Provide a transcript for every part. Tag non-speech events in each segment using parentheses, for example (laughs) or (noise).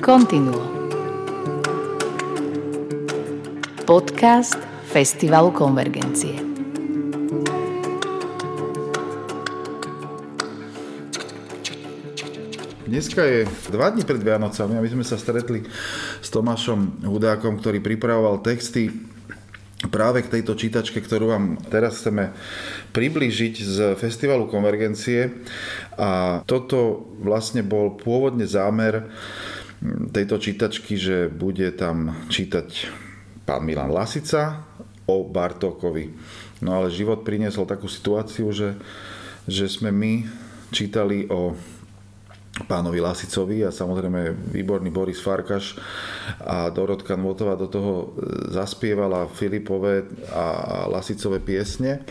Continuo. Podcast Festivalu Konvergencie. Dneska je dva dní pred Vianocami a my sme sa stretli s Tomášom Hudákom, ktorý pripravoval texty práve k tejto čítačke, ktorú vám teraz chceme priblížiť z Festivalu Konvergencie. A toto vlastne bol pôvodne zámer tejto čítačky, že bude tam čítať pán Milan Lasica o Bartókovi. No ale život priniesol takú situáciu, že, že sme my čítali o pánovi Lasicovi a samozrejme výborný Boris Farkaš a Dorotka Nvotová do toho e, zaspievala Filipové a Lasicové piesne.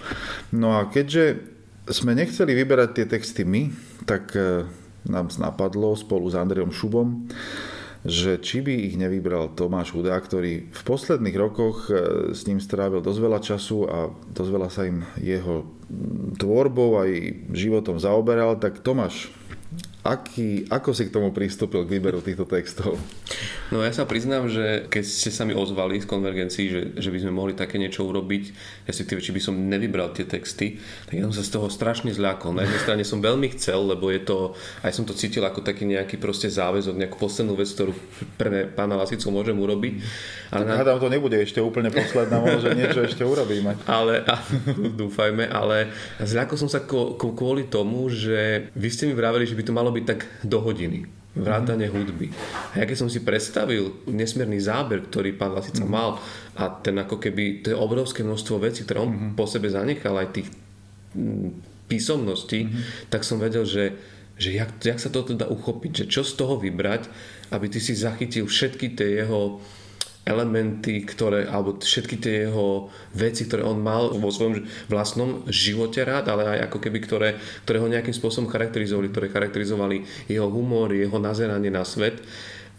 No a keďže sme nechceli vyberať tie texty my, tak e, nám napadlo spolu s Andreom Šubom, že či by ich nevybral Tomáš Hudá, ktorý v posledných rokoch e, s ním strávil dosť veľa času a dosť veľa sa im jeho tvorbou aj životom zaoberal, tak Tomáš, Aký, ako si k tomu pristúpil k výberu týchto textov? No ja sa priznám, že keď ste sa mi ozvali z konvergencií, že, že by sme mohli také niečo urobiť, respektíve či by som nevybral tie texty, tak ja som sa z toho strašne zľakol. Na jednej strane som veľmi chcel, lebo je to, aj som to cítil ako taký nejaký proste záväzok, nejakú poslednú vec, ktorú pre pána Lasicu môžem urobiť. Ale tak na... hádam, to nebude ešte úplne posledná, možno niečo ešte urobíme. (laughs) Ale, a, dúfajme, ale zľakol som sa kvôli tomu, že vy ste mi vraveli, že by to malo malo byť tak do hodiny vrátane hudby. A ja keď som si predstavil nesmierny záber, ktorý pán Lasica mm. mal a ten ako keby, to je obrovské množstvo vecí, ktoré on mm. po sebe zanechal, aj tých písomností, mm. tak som vedel, že, že jak, jak sa to teda uchopiť, že čo z toho vybrať, aby ty si zachytil všetky tie jeho elementy, ktoré, alebo všetky tie jeho veci, ktoré on mal vo svojom vlastnom živote rád, ale aj ako keby, ktoré, ktoré ho nejakým spôsobom charakterizovali, ktoré charakterizovali jeho humor, jeho nazeranie na svet.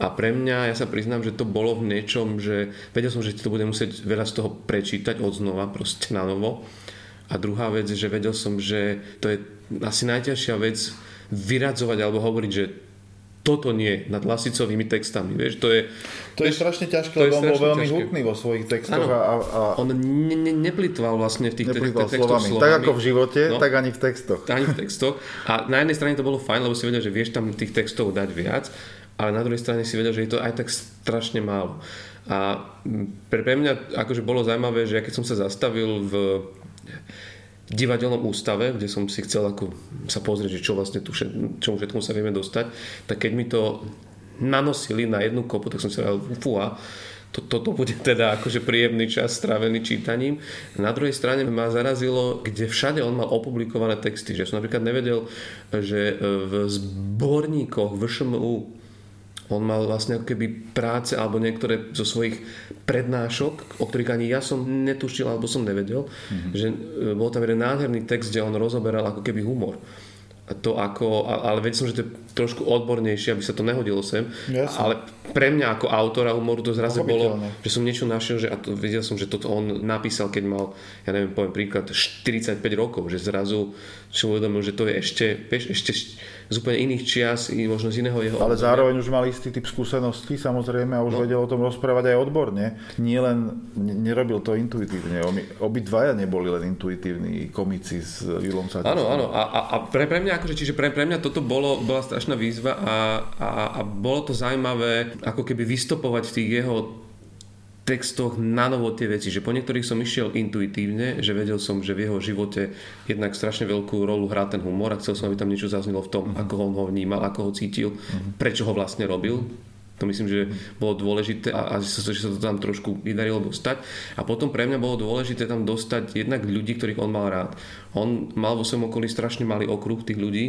A pre mňa, ja sa priznám, že to bolo v niečom, že vedel som, že to budem musieť veľa z toho prečítať od znova, proste na novo. A druhá vec, že vedel som, že to je asi najťažšia vec vyradzovať alebo hovoriť, že toto nie nad Lasicovými textami. Vieš, to je, to je strašne ťažké, lebo on bol veľmi hutný vo svojich textoch. Ano, a, a... On ne, ne, neplitval vlastne v tých neplitval te- textoch slovami. slovami. Tak ako v živote, no, tak ani v textoch. Ani v textoch. A na jednej strane to bolo fajn, lebo si vedel, že vieš tam tých textov dať viac, ale na druhej strane si vedel, že je to aj tak strašne málo. A pre mňa akože bolo zaujímavé, že ja keď som sa zastavil v divadelnom ústave, kde som si chcel ako sa pozrieť, že čo vlastne tu všet, čomu všetkomu sa vieme dostať, tak keď mi to nanosili na jednu kopu, tak som si povedal, fúha, to, toto bude teda akože príjemný čas strávený čítaním. Na druhej strane ma zarazilo, kde všade on mal opublikované texty. Že som napríklad nevedel, že v zborníkoch VŠMU on mal vlastne ako keby práce alebo niektoré zo svojich prednášok, o ktorých ani ja som netušil alebo som nevedel, mm-hmm. že e, bol tam jeden nádherný text, kde on rozoberal ako keby humor to ako, ale vedel som, že to je trošku odbornejšie, aby sa to nehodilo sem, Jasne. ale pre mňa ako autora humoru to zrazu bolo, že som niečo našiel, že a to, vedel som, že toto on napísal, keď mal, ja neviem, poviem príklad, 45 rokov, že zrazu si uvedomil, že to je ešte, vieš, ešte z úplne iných čias, možno z iného jeho... Ale zároveň už mal istý typ skúseností, samozrejme, a už no. vedel o tom rozprávať aj odborne. Nie len, nerobil to intuitívne. Obidvaja neboli len intuitívni komici s Julom Satiskom. Áno, áno. A, a, a pre, pre mňa, akože, čiže pre, pre mňa toto bolo, bola strašná výzva a, a, a bolo to zaujímavé ako keby vystopovať v tých jeho textoch na novo tie veci, že po niektorých som išiel intuitívne, že vedel som, že v jeho živote jednak strašne veľkú rolu hrá ten humor a chcel som, aby tam niečo zaznelo v tom, uh-huh. ako on ho vnímal, ako ho cítil, uh-huh. prečo ho vlastne robil. To myslím, že bolo dôležité a, a že, sa, že sa to tam trošku vydarilo dostať. A potom pre mňa bolo dôležité tam dostať jednak ľudí, ktorých on mal rád. On mal vo svojom okolí strašne malý okruh tých ľudí,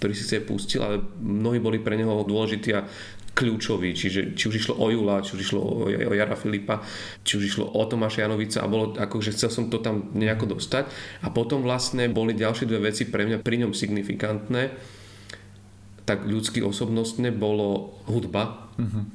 ktorý si sa pustil, ale mnohí boli pre neho dôležití a kľúčový, čiže či už išlo o Jula, či už išlo o, o Jara Filipa, či už išlo o Tomáša Janovica a bolo ako, že chcel som to tam nejako dostať a potom vlastne boli ďalšie dve veci pre mňa pri ňom signifikantné tak ľudsky osobnostne bolo hudba. Uh-huh.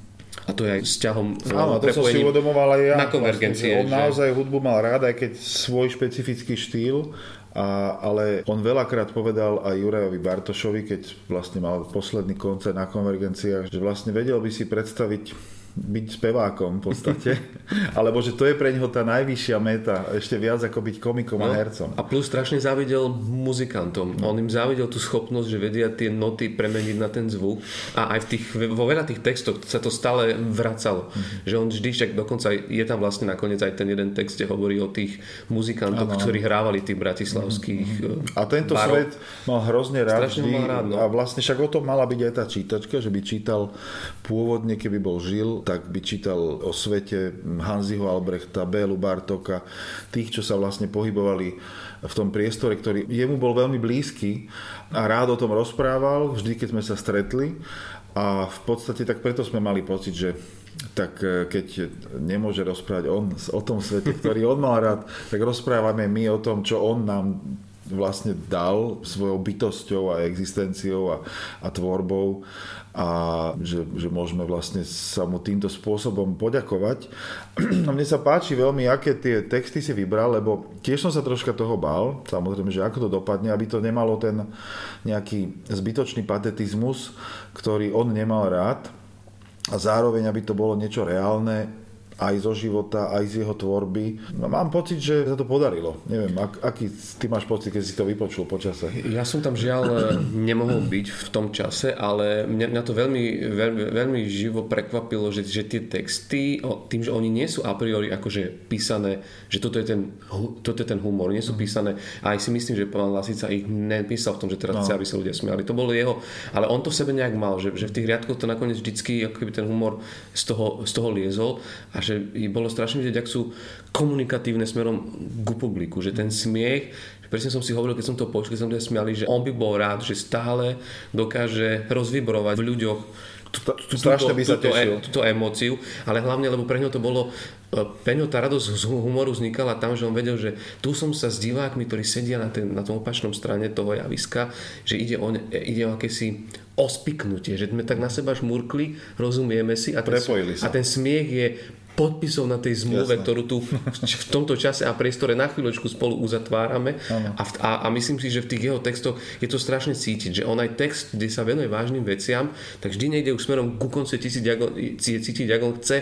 A to je aj vzťahom Áno, to som si uvedomoval aj ja. Na konvergencie. Vlastne, on že... naozaj hudbu mal rád, aj keď svoj špecifický štýl, a, ale on veľakrát povedal aj Jurajovi Bartošovi, keď vlastne mal posledný koncert na konvergenciách, že vlastne vedel by si predstaviť byť spevákom v podstate. (laughs) Alebo že to je pre neho tá najvyššia meta, ešte viac ako byť komikom no, a hercom. A plus strašne závidel muzikantom. No. On im závidel tú schopnosť, že vedia tie noty premeniť na ten zvuk. A aj v tých, vo veľa tých textoch sa to stále vracalo. Mm-hmm. Že on vždy, však dokonca je tam vlastne nakoniec aj ten jeden text, kde hovorí o tých muzikantoch, ano. ktorí hrávali tých bratislavských mm-hmm. A tento barov. svet mal hrozne rád vždy. Mal rád, no. A vlastne však o tom mala byť aj tá čítačka, že by čítal pôvodne, keby bol žil, tak by čítal o svete Hanziho Albrechta, Bélu Bartoka, tých, čo sa vlastne pohybovali v tom priestore, ktorý jemu bol veľmi blízky a rád o tom rozprával, vždy, keď sme sa stretli. A v podstate tak preto sme mali pocit, že tak e, keď nemôže rozprávať on o tom svete, ktorý on mal rád, tak rozprávame my o tom, čo on nám vlastne dal svojou bytosťou a existenciou a, a tvorbou a že, že môžeme vlastne sa mu týmto spôsobom poďakovať. (clears throat) A mne sa páči veľmi, aké tie texty si vybral, lebo tiež som sa troška toho bál, samozrejme, že ako to dopadne, aby to nemalo ten nejaký zbytočný patetizmus, ktorý on nemal rád a zároveň, aby to bolo niečo reálne, aj zo života, aj z jeho tvorby. No, mám pocit, že sa to podarilo. Neviem, ak, aký ty máš pocit, keď si to vypočul počase? Ja som tam žiaľ nemohol byť v tom čase, ale mňa, mňa to veľmi, veľmi, veľmi živo prekvapilo, že, že tie texty, tým, že oni nie sú a priori akože písané, že toto je ten, toto je ten humor, nie sú písané, a aj si myslím, že pán Lasica ich nepísal v tom, že teraz no. chce, aby sa ľudia smiali. To bolo jeho, ale on to v sebe nejak mal, že, že v tých riadkoch to nakoniec vždycky, ako keby ten humor z toho, z toho liezol a že bolo strašne vidieť, ak sú komunikatívne smerom k publiku, že ten smiech, presne som si hovoril, keď som to počul, keď som to smiali, že on by bol rád, že stále dokáže rozvibrovať v ľuďoch túto, Strašne by sa túto, e, túto emóciu, ale hlavne, lebo pre ňo to bolo, e, pre ňo tá radosť z humoru vznikala tam, že on vedel, že tu som sa s divákmi, ktorí sedia na, ten, na tom opačnom strane toho javiska, že ide o, ide o akési ospiknutie, že sme tak na seba žmurkli, rozumieme si a ten, a ten smiech je podpisov na tej zmluve, Jasne. ktorú tu v tomto čase a priestore na chvíľočku spolu uzatvárame. A, v, a, a myslím si, že v tých jeho textoch je to strašne cítiť, že on aj text, kde sa venuje vážnym veciam, tak vždy nejde už smerom ku koncu ako, cítiť, ako chce,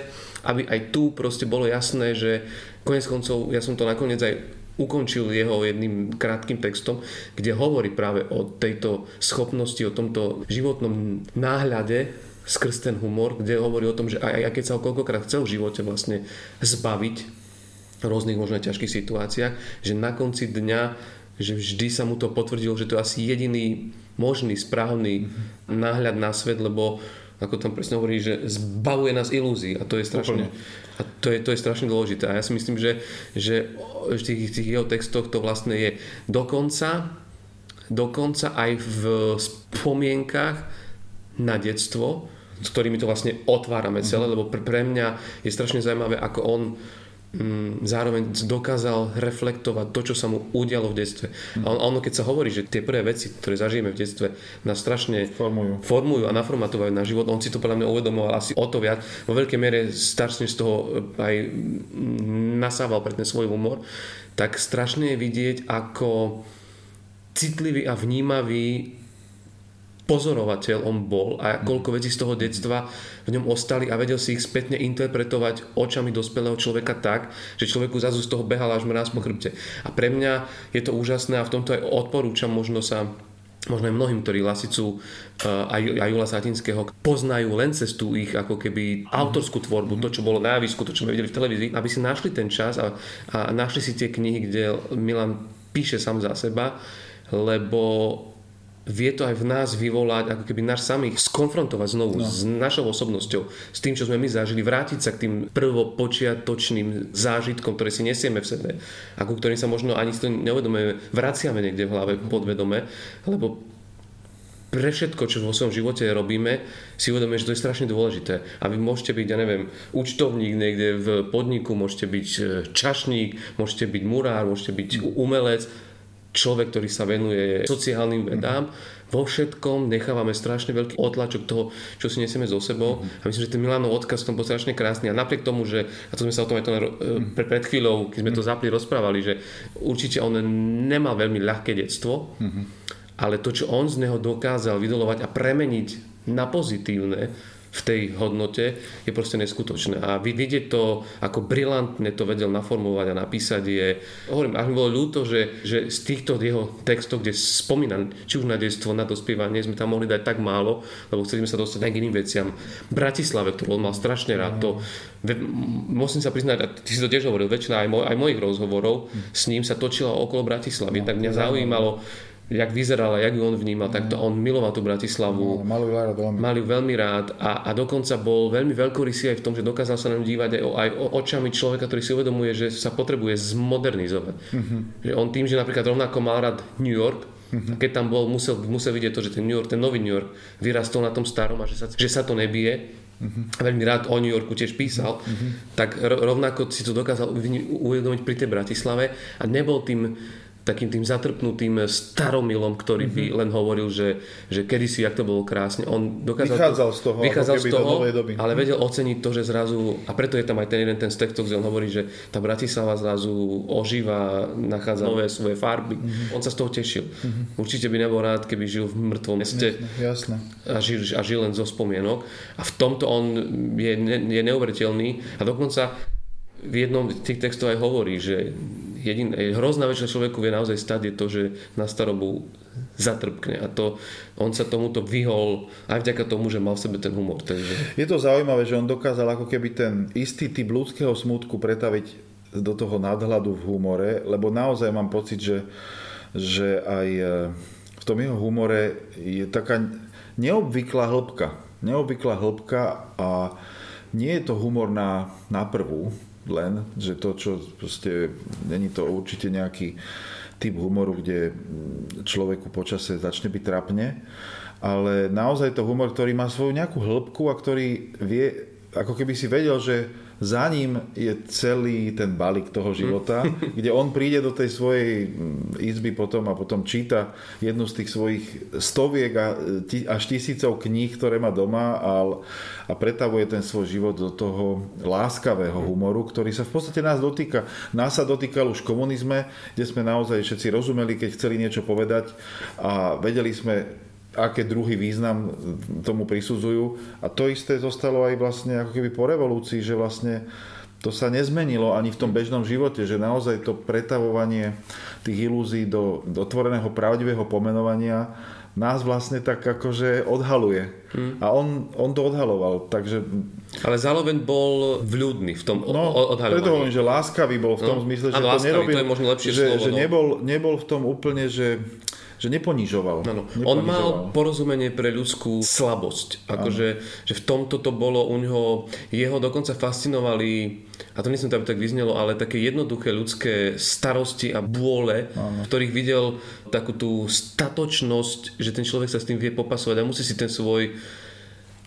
aby aj tu proste bolo jasné, že konec koncov, ja som to nakoniec aj ukončil jeho jedným krátkým textom, kde hovorí práve o tejto schopnosti, o tomto životnom náhľade skrz ten humor, kde hovorí o tom, že aj, aj keď sa ho koľkokrát chcel v živote vlastne zbaviť v rôznych možno ťažkých situáciách, že na konci dňa že vždy sa mu to potvrdilo, že to je asi jediný možný, správny mm-hmm. náhľad na svet, lebo ako tam presne hovorí, že zbavuje nás ilúzií a to je strašne, a to je, to je strašne dôležité. A ja si myslím, že, že v tých, tých jeho textoch to vlastne je dokonca, dokonca aj v spomienkach na detstvo, s ktorými to vlastne otvárame celé, lebo pre, pre mňa je strašne zaujímavé, ako on mm, zároveň dokázal reflektovať to, čo sa mu udialo v detstve. A on, ono, keď sa hovorí, že tie prvé veci, ktoré zažijeme v detstve, nás strašne formujú, formujú a naformatovajú na život, on si to podľa mňa uvedomoval asi o to viac. Vo veľkej miere strašne z toho aj nasával pre ten svoj humor, tak strašne je vidieť, ako citlivý a vnímavý pozorovateľ on bol a koľko vecí z toho detstva v ňom ostali a vedel si ich spätne interpretovať očami dospelého človeka tak, že človeku zrazu z toho behal až mráz po chrbte. A pre mňa je to úžasné a v tomto aj odporúčam možno sa možno aj mnohým, ktorí Lasicu uh, a Jula Satinského poznajú len cez tú ich ako keby autorskú tvorbu, to, čo bolo na javisku, to, čo sme videli v televízii, aby si našli ten čas a, a našli si tie knihy, kde Milan píše sám za seba, lebo vie to aj v nás vyvolať, ako keby náš samých skonfrontovať znovu no. s našou osobnosťou, s tým, čo sme my zažili, vrátiť sa k tým prvopočiatočným zážitkom, ktoré si nesieme v sebe a ku ktorým sa možno ani si to neuvedomujeme, vraciame niekde v hlave podvedome, lebo pre všetko, čo vo svojom živote robíme, si uvedomíme, že to je strašne dôležité. A vy môžete byť, ja neviem, účtovník niekde v podniku, môžete byť e, čašník, môžete byť murár, môžete byť umelec, človek, ktorý sa venuje sociálnym vedám, vo všetkom nechávame strašne veľký otlačok toho, čo si nesieme so sebou. Mm-hmm. A myslím, že ten Milanov odkaz v tom bol strašne krásny. A napriek tomu, že, a to sme sa o tom aj to, mm-hmm. pred chvíľou, keď sme to zapli, rozprávali, že určite on nemá veľmi ľahké detstvo, ale to, čo on z neho dokázal vydolovať a premeniť na pozitívne, v tej hodnote je proste neskutočné. A vidieť to, ako brilantne to vedel naformovať a napísať je... Hovorím, až mi bolo ľúto, že, že z týchto jeho textov, kde spomínam, či už na detstvo, na dospievanie, sme tam mohli dať tak málo, lebo chceli sme sa dostať aj k iným veciam. Bratislave, ktorú on mal strašne rád, to, musím sa priznať, a ty si to tiež hovoril, väčšina aj, moj, aj mojich rozhovorov s ním sa točila okolo Bratislavy, no, tak mňa zaujímalo, jak vyzerala, jak ju on vnímal, tak to on miloval tú Bratislavu. No, mal ju rád veľmi. Mal ju veľmi rád a, a dokonca bol veľmi veľkorysý aj v tom, že dokázal sa nám dívať aj, aj očami človeka, ktorý si uvedomuje, že sa potrebuje zmodernizovať. Uh-huh. Že on tým, že napríklad rovnako mal rád New York, uh-huh. keď tam bol, musel, musel vidieť to, že ten New York, ten nový New York vyrastol na tom starom a že sa, že sa to nebije, Uh-huh. veľmi rád o New Yorku tiež písal, uh-huh. tak rovnako si to dokázal uvedomiť pri tej Bratislave a nebol tým takým tým zatrpnutým staromilom, ktorý by mm-hmm. len hovoril, že, že kedysi, jak to bolo krásne. On dokázal vychádzal to, z toho, vychádzal z toho do doby. ale vedel oceniť to, že zrazu, a preto je tam aj ten jeden ten z textov, kde on hovorí, že tá Bratislava zrazu ožíva, nachádza nové svoje farby. Mm-hmm. On sa z toho tešil. Mm-hmm. Určite by nebol rád, keby žil v mŕtvom meste jasne, jasne. A, žil, a žil len zo spomienok. A v tomto on je, ne, je neuveriteľný a dokonca v jednom z tých textov aj hovorí, že jedin, hrozná vec, čo človeku vie naozaj stať, je to, že na starobu zatrpkne a to, on sa tomuto vyhol aj vďaka tomu, že mal v sebe ten humor. Takže... Je to zaujímavé, že on dokázal ako keby ten istý typ ľudského smutku pretaviť do toho nadhľadu v humore, lebo naozaj mám pocit, že, že aj e, v tom jeho humore je taká neobvyklá hĺbka. Neobvyklá hĺbka a nie je to humor na, na prvú, len, že to, čo proste, není to určite nejaký typ humoru, kde človeku počase začne byť trapne, ale naozaj to humor, ktorý má svoju nejakú hĺbku a ktorý vie, ako keby si vedel, že za ním je celý ten balík toho života, kde on príde do tej svojej mm, izby potom a potom číta jednu z tých svojich stoviek a, až tisícov kníh, ktoré má doma a, a pretavuje ten svoj život do toho láskavého humoru, ktorý sa v podstate nás dotýka. Nás sa dotýkal už komunizme, kde sme naozaj všetci rozumeli, keď chceli niečo povedať a vedeli sme aké druhý význam tomu prisudzujú. A to isté zostalo aj vlastne ako keby po revolúcii, že vlastne to sa nezmenilo ani v tom bežnom živote, že naozaj to pretavovanie tých ilúzií do, do otvoreného pravdivého pomenovania nás vlastne tak akože odhaluje. Hmm. A on, on to odhaloval, takže... Ale Záloven bol vľudný v tom no, odhalovaní. Preto hovorím, že láskavý bol v tom no. zmysle, že ano, to láskavý, nerobil... To je možno lepšie že, slovo, že no. nebol, nebol v tom úplne, že že neponižoval. Ano. neponižoval. On mal porozumenie pre ľudskú slabosť. Akože, že v tomto to bolo u neho, jeho dokonca fascinovali a to myslím, aby tak vyznelo, ale také jednoduché ľudské starosti a bôle, ano. v ktorých videl takú tú statočnosť, že ten človek sa s tým vie popasovať a musí si ten svoj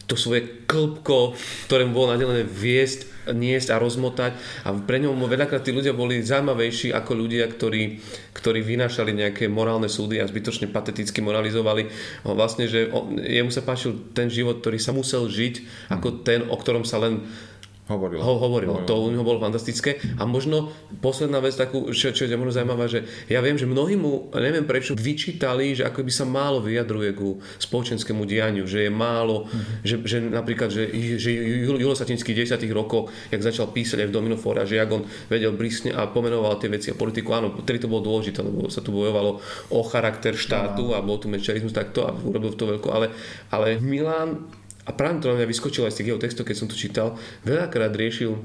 to svoje klbko, ktoré mu bolo nadelené viesť niesť a rozmotať a pre ňom veľakrát tí ľudia boli zaujímavejší ako ľudia, ktorí, ktorí vynášali nejaké morálne súdy a zbytočne pateticky moralizovali. Vlastne, že jemu sa páčil ten život, ktorý sa musel žiť ako ten, o ktorom sa len Hovoril. Ho, hovoril. hovoril. To u neho bolo fantastické. A možno posledná vec takú, čo, čo je možno zaujímavá, že ja viem, že mnohí mu, neviem prečo, vyčítali, že ako by sa málo vyjadruje ku spoločenskému dianiu, že je málo, mm-hmm. že, že napríklad, že, že Julo Satinský v 10 rokoch, jak začal písať aj v Dominofora, že jak on vedel brísne a pomenoval tie veci a politiku, áno, ktorý to bolo dôležité, lebo sa tu bojovalo o charakter štátu a bol tu mečerizmus takto a urobil to veľko, ale, ale Milan a práve to na mňa vyskočilo aj z tých jeho textov, keď som to čítal, veľakrát riešil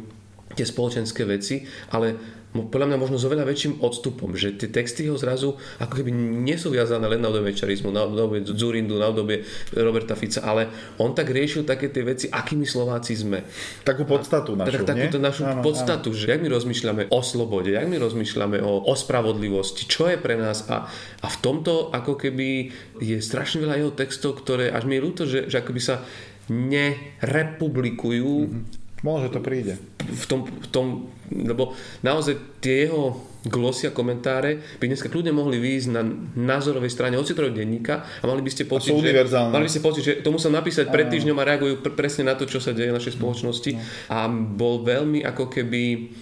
tie spoločenské veci, ale podľa mňa možno s oveľa väčším odstupom, že tie texty ho zrazu ako keby nie sú viazané len na obdobie čarizmu, na obdobie Zurindu, na obdobie Roberta Fica, ale on tak riešil také tie veci, akými Slováci sme. Takú podstatu našu, tak, Takúto našu áno, podstatu, áno. že jak my rozmýšľame o slobode, jak my rozmýšľame o, o spravodlivosti, čo je pre nás a, a v tomto ako keby je strašne veľa jeho textov, ktoré až mi je ľúto, že, že akoby sa nerepublikujú. Mm-hmm. Možno to príde. v tom, v tom, lebo naozaj tie jeho glosy a komentáre by dneska kľudne mohli výjsť na názorovej strane ocitového denníka a mali by ste pocit, že, mali by ste pocit, že to musel napísať pred týždňom a reagujú pr- presne na to, čo sa deje v našej spoločnosti. No. A bol veľmi ako keby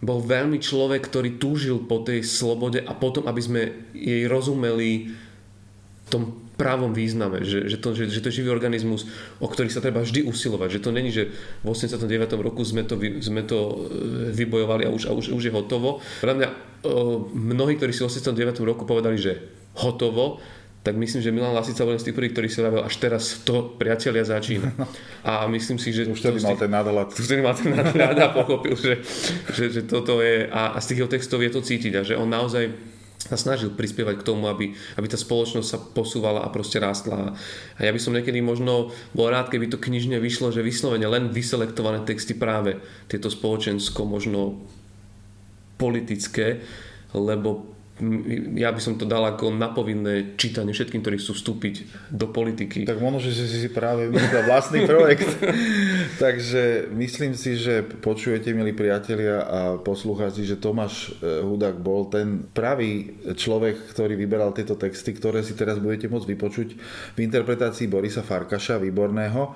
bol veľmi človek, ktorý túžil po tej slobode a potom, aby sme jej rozumeli tom právom význame, že, že, to, že, že to je živý organizmus, o ktorý sa treba vždy usilovať, že to není, že v 89. roku sme to, sme to e, vybojovali a už, a už, už je hotovo. Pre mňa mnohí, ktorí si v 89. roku povedali, že hotovo, tak myslím, že Milan Lasica bol z tých prvých, ktorý si hovoril, až teraz to priatelia začína. (laughs) A myslím si, že... Už vtedy mal ten nadhľad. Už vtedy mal ten nadhľad a pochopil, že, že, že toto je... A, a z tých textov je to cítiť a že on naozaj sa snažil prispievať k tomu, aby, aby tá spoločnosť sa posúvala a proste rástla. A ja by som niekedy možno bol rád, keby to knižne vyšlo, že vyslovene len vyselektované texty práve tieto spoločensko možno politické, lebo ja by som to dal ako napovinné čítanie všetkým, ktorí chcú vstúpiť do politiky. Tak možno, že si práve vymyslel vlastný (laughs) projekt. Takže myslím si, že počujete, milí priatelia a poslucháči, že Tomáš e, Hudák bol ten pravý človek, ktorý vyberal tieto texty, ktoré si teraz budete môcť vypočuť v interpretácii Borisa Farkaša, výborného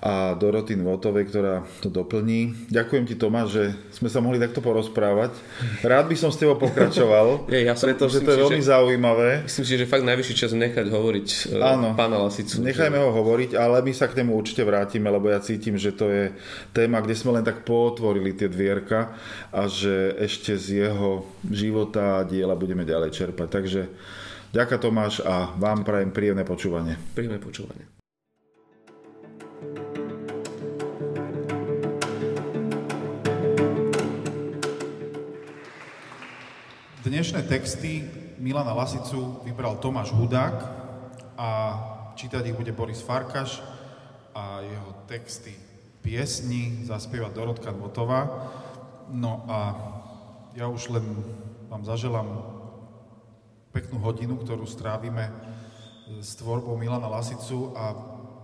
a Doroty Nvotovej, ktorá to doplní. Ďakujem ti Tomáš, že sme sa mohli takto porozprávať. Rád by som s tebou pokračoval, (laughs) ja, ja som, pretože to je veľmi že, zaujímavé. Myslím si, že fakt najvyšší čas nechať hovoriť e, Áno, pána Lasicu. Nechajme že... ho hovoriť, ale my sa k nemu určite vrátime, lebo ja cítim, že to je téma, kde sme len tak potvorili tie dvierka a že ešte z jeho života a diela budeme ďalej čerpať. Takže ďakujem Tomáš a vám prajem príjemné počúvanie. Príjemné počúvanie. Dnešné texty Milana Lasicu vybral Tomáš Hudák a čítať ich bude Boris Farkaš a jeho texty piesni zaspieva Dorotka Dvotová. No a ja už len vám zaželám peknú hodinu, ktorú strávime s tvorbou Milana Lasicu a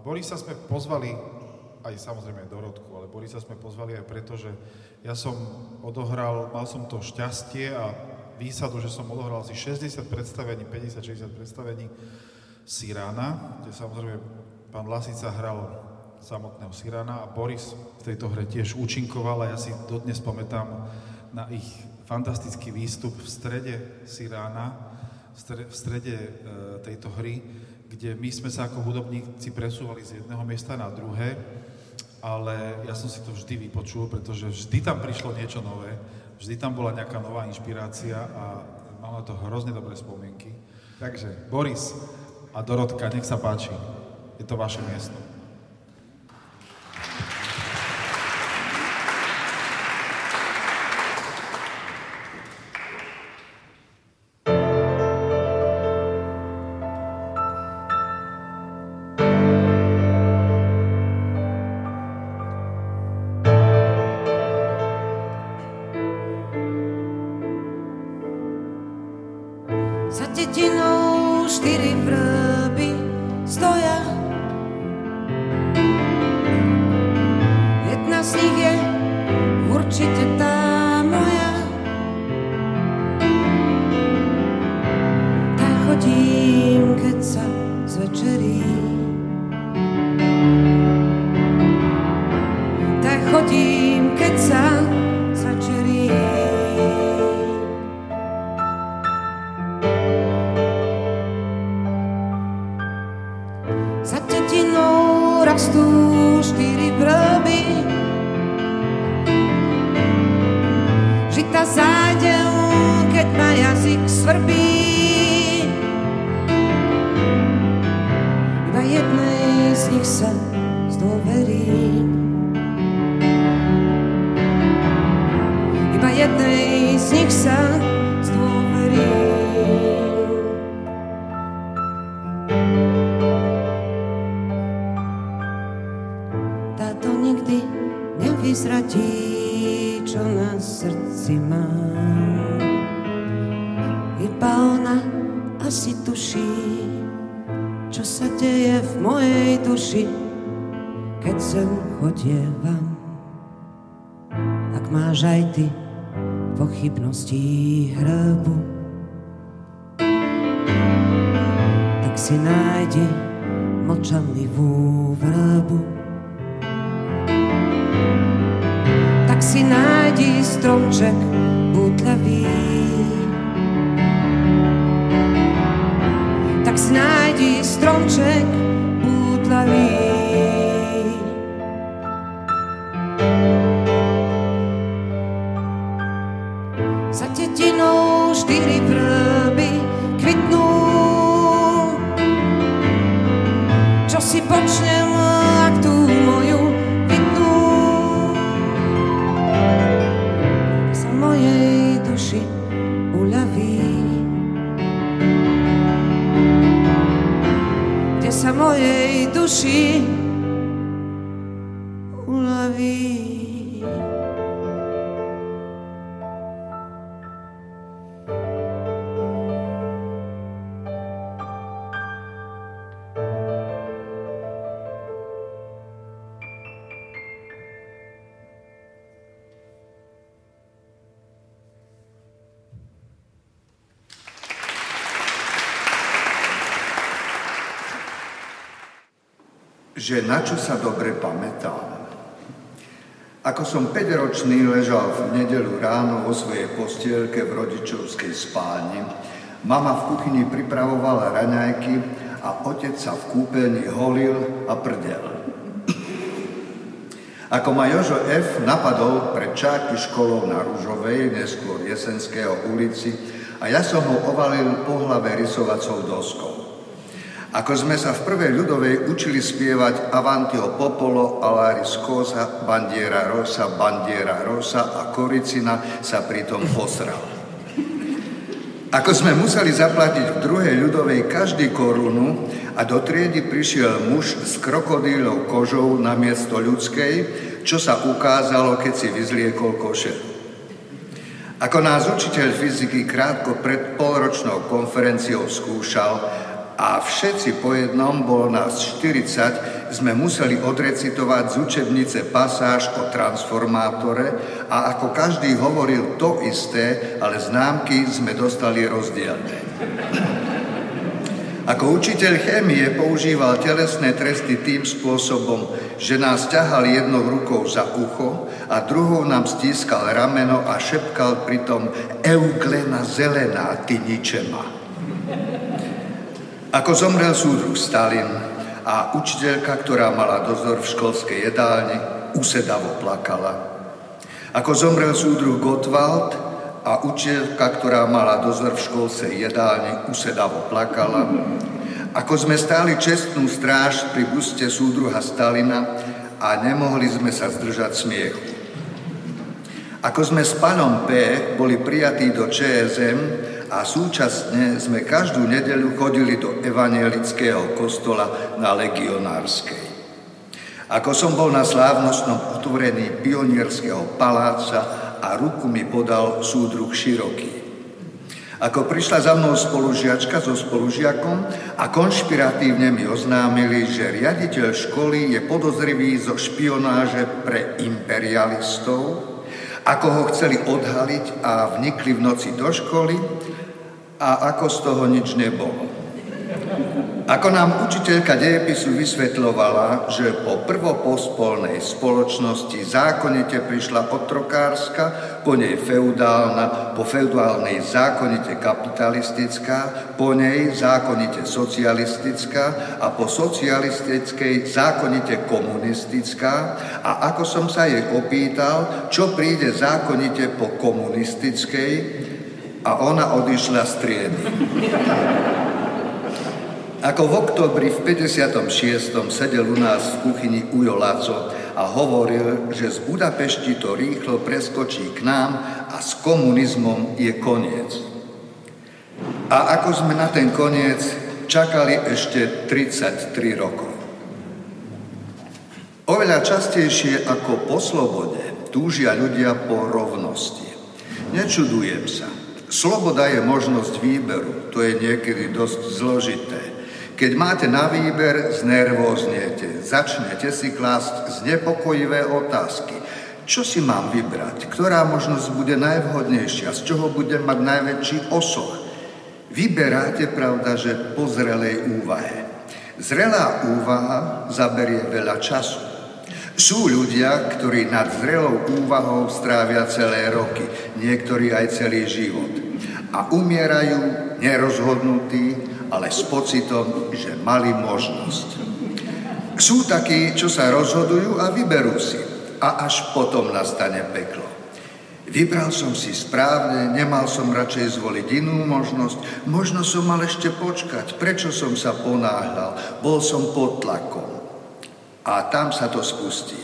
Borisa sme pozvali aj samozrejme Dorotku, ale Borisa sme pozvali aj preto, že ja som odohral, mal som to šťastie a výsadu, že som odohral asi 60 predstavení, 50-60 predstavení Sirána, kde samozrejme pán Lasica hral samotného Sirána a Boris v tejto hre tiež účinkoval a ja si dodnes pamätám na ich fantastický výstup v strede Sirána, v strede e, tejto hry, kde my sme sa ako hudobníci presúvali z jedného miesta na druhé, ale ja som si to vždy vypočul, pretože vždy tam prišlo niečo nové Vždy tam bola nejaká nová inšpirácia a mám na to hrozne dobré spomienky. Takže Boris a Dorotka, nech sa páči. Je to vaše miesto. Že na čo sa dobre pamätám. Ako som 5-ročný ležal v nedelu ráno vo svojej postielke v rodičovskej spálni, mama v kuchyni pripravovala raňajky a otec sa v kúpeľni holil a prdel. Ako ma Jožo F. napadol pred čáky školou na Rúžovej, neskôr Jesenského ulici, a ja som ho ovalil po hlave rysovacou doskou. Ako sme sa v prvej ľudovej učili spievať Avantio Popolo, Alaris Cosa, Bandiera Rosa, Bandiera Rosa a Koricina sa pritom posral. Ako sme museli zaplatiť v druhej ľudovej každý korunu a do triedy prišiel muž s krokodílou kožou na miesto ľudskej, čo sa ukázalo, keď si vyzliekol košer. Ako nás učiteľ fyziky krátko pred polročnou konferenciou skúšal, a všetci po jednom, bolo nás 40, sme museli odrecitovať z učebnice pasáž o transformátore a ako každý hovoril to isté, ale známky sme dostali rozdielne. (clears throat) Ako učiteľ chémie používal telesné tresty tým spôsobom, že nás ťahal jednou rukou za ucho a druhou nám stískal rameno a šepkal pritom Euglena zelená, ty ničema. Ako zomrel súdruh Stalin a učiteľka, ktorá mala dozor v školskej jedálni, usedavo plakala. Ako zomrel súdruh Gottwald a učiteľka, ktorá mala dozor v školskej jedálni, usedavo plakala. Ako sme stáli čestnú stráž pri buste súdruha Stalina a nemohli sme sa zdržať smiechu. Ako sme s panom P. boli prijatí do ČSM, a súčasne sme každú nedeľu chodili do evangelického kostola na Legionárskej. Ako som bol na slávnostnom otvorení pionierského paláca a ruku mi podal súdruh Široký. Ako prišla za mnou spolužiačka so spolužiakom a konšpiratívne mi oznámili, že riaditeľ školy je podozrivý zo špionáže pre imperialistov, ako ho chceli odhaliť a vnikli v noci do školy a ako z toho nič nebolo. Ako nám učiteľka dejepisu vysvetľovala, že po prvopospolnej spoločnosti zákonite prišla otrokárska, po nej feudálna, po feudálnej zákonite kapitalistická, po nej zákonite socialistická a po socialistickej zákonite komunistická a ako som sa jej opýtal, čo príde zákonite po komunistickej, a ona odišla z triedy. Ako v oktobri v 56. sedel u nás v kuchyni Ujo Laco a hovoril, že z Budapešti to rýchlo preskočí k nám a s komunizmom je koniec. A ako sme na ten koniec čakali ešte 33 rokov. Oveľa častejšie ako po slobode túžia ľudia po rovnosti. Nečudujem sa. Sloboda je možnosť výberu, to je niekedy dosť zložité. Keď máte na výber, znervóznete, začnete si klásť znepokojivé otázky. Čo si mám vybrať? Ktorá možnosť bude najvhodnejšia? Z čoho budem mať najväčší osoch? Vyberáte, pravda, že po zrelej úvahe. Zrelá úvaha zaberie veľa času. Sú ľudia, ktorí nad zrelou úvahou strávia celé roky, niektorí aj celý život. A umierajú nerozhodnutí, ale s pocitom, že mali možnosť. Sú takí, čo sa rozhodujú a vyberú si a až potom nastane peklo. Vybral som si správne, nemal som radšej zvoliť inú možnosť, možno som mal ešte počkať, prečo som sa ponáhľal, bol som pod tlakom. A tam sa to spustí.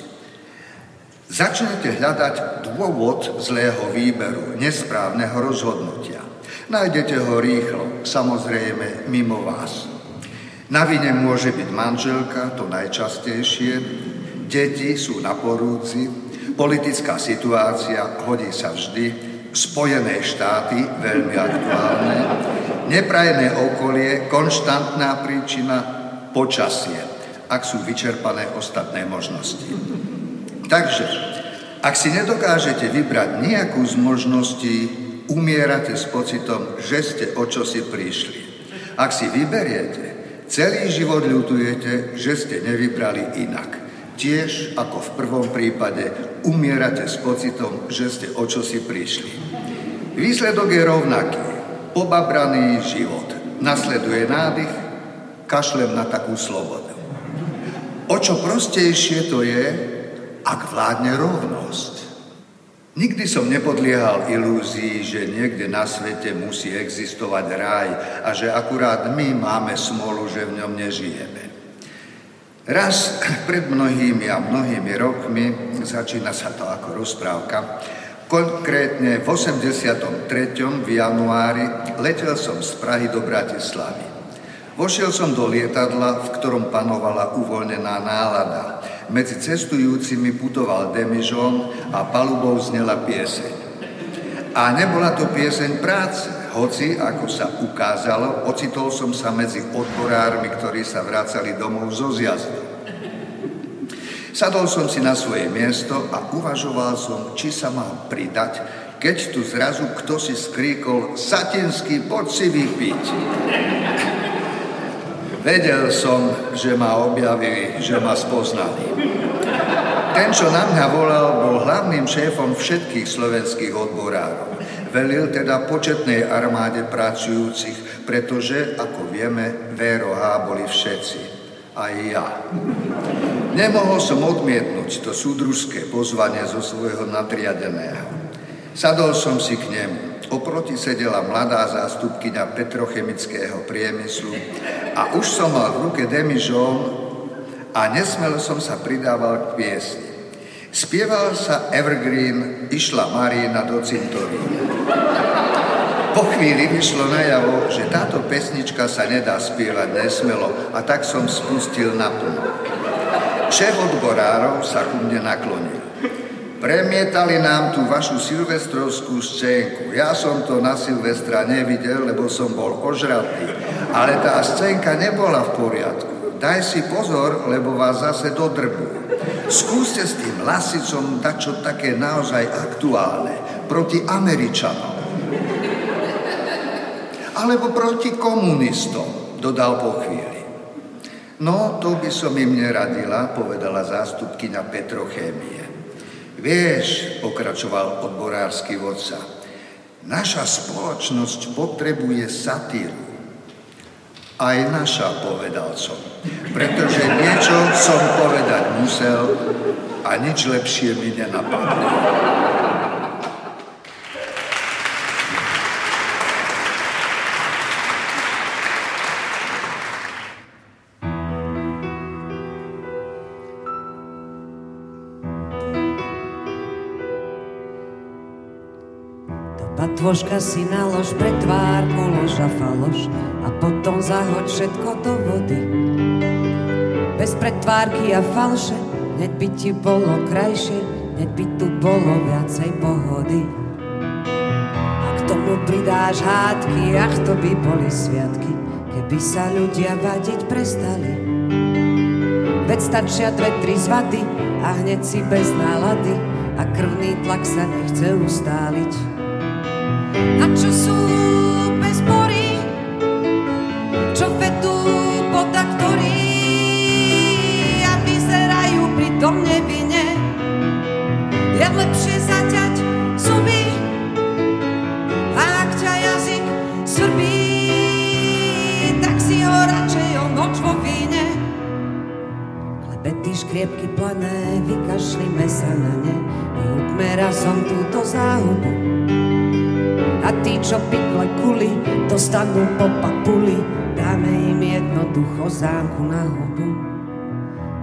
Začnete hľadať dôvod zlého výberu, nesprávneho rozhodnutia. Nájdete ho rýchlo, samozrejme mimo vás. Na vine môže byť manželka, to najčastejšie, Deti sú na porúci, politická situácia hodí sa vždy, Spojené štáty, veľmi aktuálne, neprajné okolie, konštantná príčina, počasie, ak sú vyčerpané ostatné možnosti. Takže, ak si nedokážete vybrať nejakú z možností, umierate s pocitom, že ste o čo si prišli. Ak si vyberiete, celý život ľutujete, že ste nevybrali inak. Tiež ako v prvom prípade umierate s pocitom, že ste o čo si prišli. Výsledok je rovnaký. Pobabraný život. Nasleduje nádych, kašlem na takú slobodu. O čo prostejšie to je, ak vládne rovnosť. Nikdy som nepodliehal ilúzii, že niekde na svete musí existovať raj a že akurát my máme smolu, že v ňom nežijeme. Raz pred mnohými a mnohými rokmi, začína sa to ako rozprávka, konkrétne v 83. v januári letel som z Prahy do Bratislavy. Vošiel som do lietadla, v ktorom panovala uvoľnená nálada. Medzi cestujúcimi putoval demižon a palubou znela pieseň. A nebola to pieseň práce, hoci, ako sa ukázalo, ocitol som sa medzi odborármi, ktorí sa vracali domov zo zjazdu. Sadol som si na svoje miesto a uvažoval som, či sa mám pridať, keď tu zrazu kto si skríkol Satinský, poď si vypiť. Vedel som, že ma objavili, že ma spoznali. Ten, čo na mňa volal, bol hlavným šéfom všetkých slovenských odborárov. Velil teda početnej armáde pracujúcich, pretože, ako vieme, VROH boli všetci. Aj ja. Nemohol som odmietnúť to súdružské pozvanie zo svojho nadriadeného. Sadol som si k nemu. Oproti sedela mladá zástupkyňa petrochemického priemyslu a už som mal v ruke demižón a nesmel som sa pridával k piesni. Spieval sa Evergreen, išla Marína do cintorína. Po chvíli vyšlo najavo, že táto pesnička sa nedá spievať nesmelo a tak som spustil naplno. Šéf odborárov sa ku mne naklonil. Premietali nám tú vašu silvestrovskú scénku. Ja som to na Silvestra nevidel, lebo som bol ožratý. Ale tá scénka nebola v poriadku. Daj si pozor, lebo vás zase dodrbujú. Skúste s tým lasicom dať čo také naozaj aktuálne proti Američanom. Alebo proti komunistom, dodal po chvíli. No, to by som im neradila, povedala zástupkyňa Petrochémie. Vieš, pokračoval odborársky vodca, naša spoločnosť potrebuje satíru. Aj naša, povedal som. Pretože niečo som povedať musel a nič lepšie mi nenapadlo. Patvoška si nalož pre tvár, polož a faloš a potom zahoď všetko do vody. Bez pretvárky a falše, hneď by ti bolo krajšie, hneď by tu bolo viacej pohody. A k tomu pridáš hádky, ach to by boli sviatky, keby sa ľudia vadiť prestali. Veď stačia dve, tri zvady a hneď si bez nálady, a krvný tlak sa nechce ustáliť. Not just su tí, čo pikle kuli, dostanú po papuli, dáme im jednoducho zámku na hubu.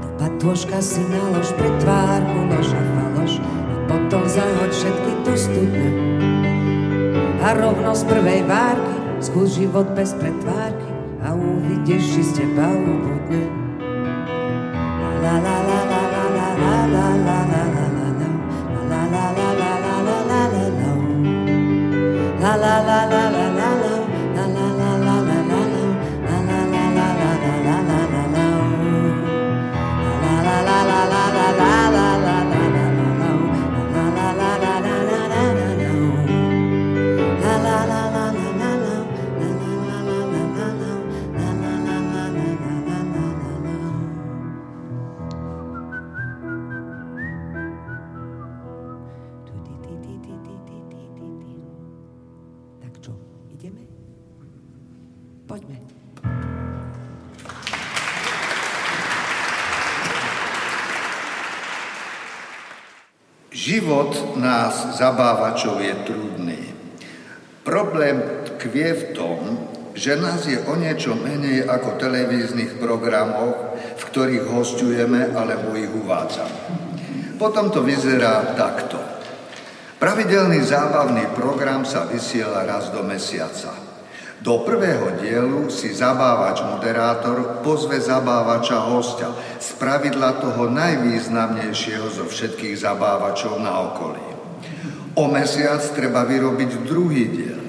Do patôžka si nalož pre tvárku, lož a faloš, a potom zahoď všetky do studne. A rovno z prvej várky, skús život bez pretvárky, a uvidíš, či z teba ubudne. Život nás zabávačov je trudný. Problém tkvie v tom, že nás je o niečo menej ako televíznych programov, v ktorých hostujeme alebo ich uvádzame. Potom to vyzerá takto. Pravidelný zábavný program sa vysiela raz do mesiaca. Do prvého dielu si zabávač moderátor pozve zabávača hostia, z pravidla toho najvýznamnejšieho zo všetkých zabávačov na okolí. O mesiac treba vyrobiť druhý diel.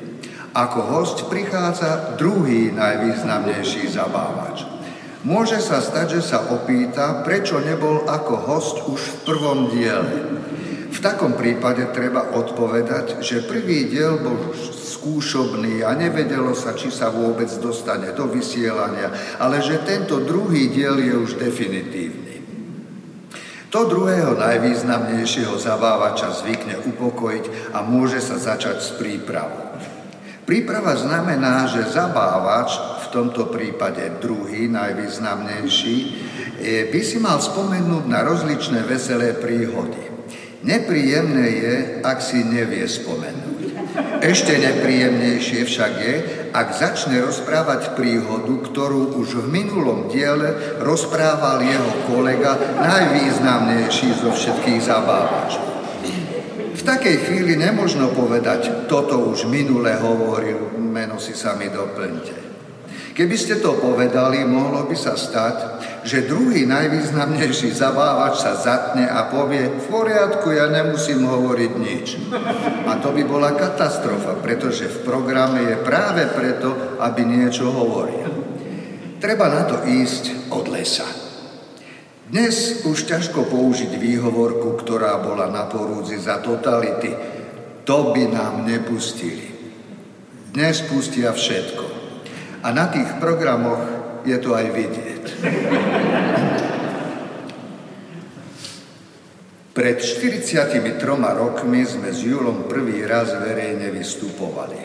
Ako host prichádza druhý najvýznamnejší zabávač. Môže sa stať, že sa opýta, prečo nebol ako host už v prvom diele. V takom prípade treba odpovedať, že prvý diel bol skúšobný a nevedelo sa, či sa vôbec dostane do vysielania, ale že tento druhý diel je už definitívny. To druhého najvýznamnejšieho zabávača zvykne upokojiť a môže sa začať s prípravou. Príprava znamená, že zabávač, v tomto prípade druhý, najvýznamnejší, by si mal spomenúť na rozličné veselé príhody. Nepríjemné je, ak si nevie spomenúť. Ešte nepríjemnejšie však je, ak začne rozprávať príhodu, ktorú už v minulom diele rozprával jeho kolega, najvýznamnejší zo všetkých zabávačov. V takej chvíli nemožno povedať, toto už minule hovoril, meno si sami doplňte. Keby ste to povedali, mohlo by sa stať, že druhý najvýznamnejší zabávač sa zatne a povie, v poriadku, ja nemusím hovoriť nič. A to by bola katastrofa, pretože v programe je práve preto, aby niečo hovoril. Treba na to ísť od lesa. Dnes už ťažko použiť výhovorku, ktorá bola na porúdzi za totality. To by nám nepustili. Dnes pustia všetko. A na tých programoch je to aj vidieť. Pred 43 rokmi sme s Julom prvý raz verejne vystupovali.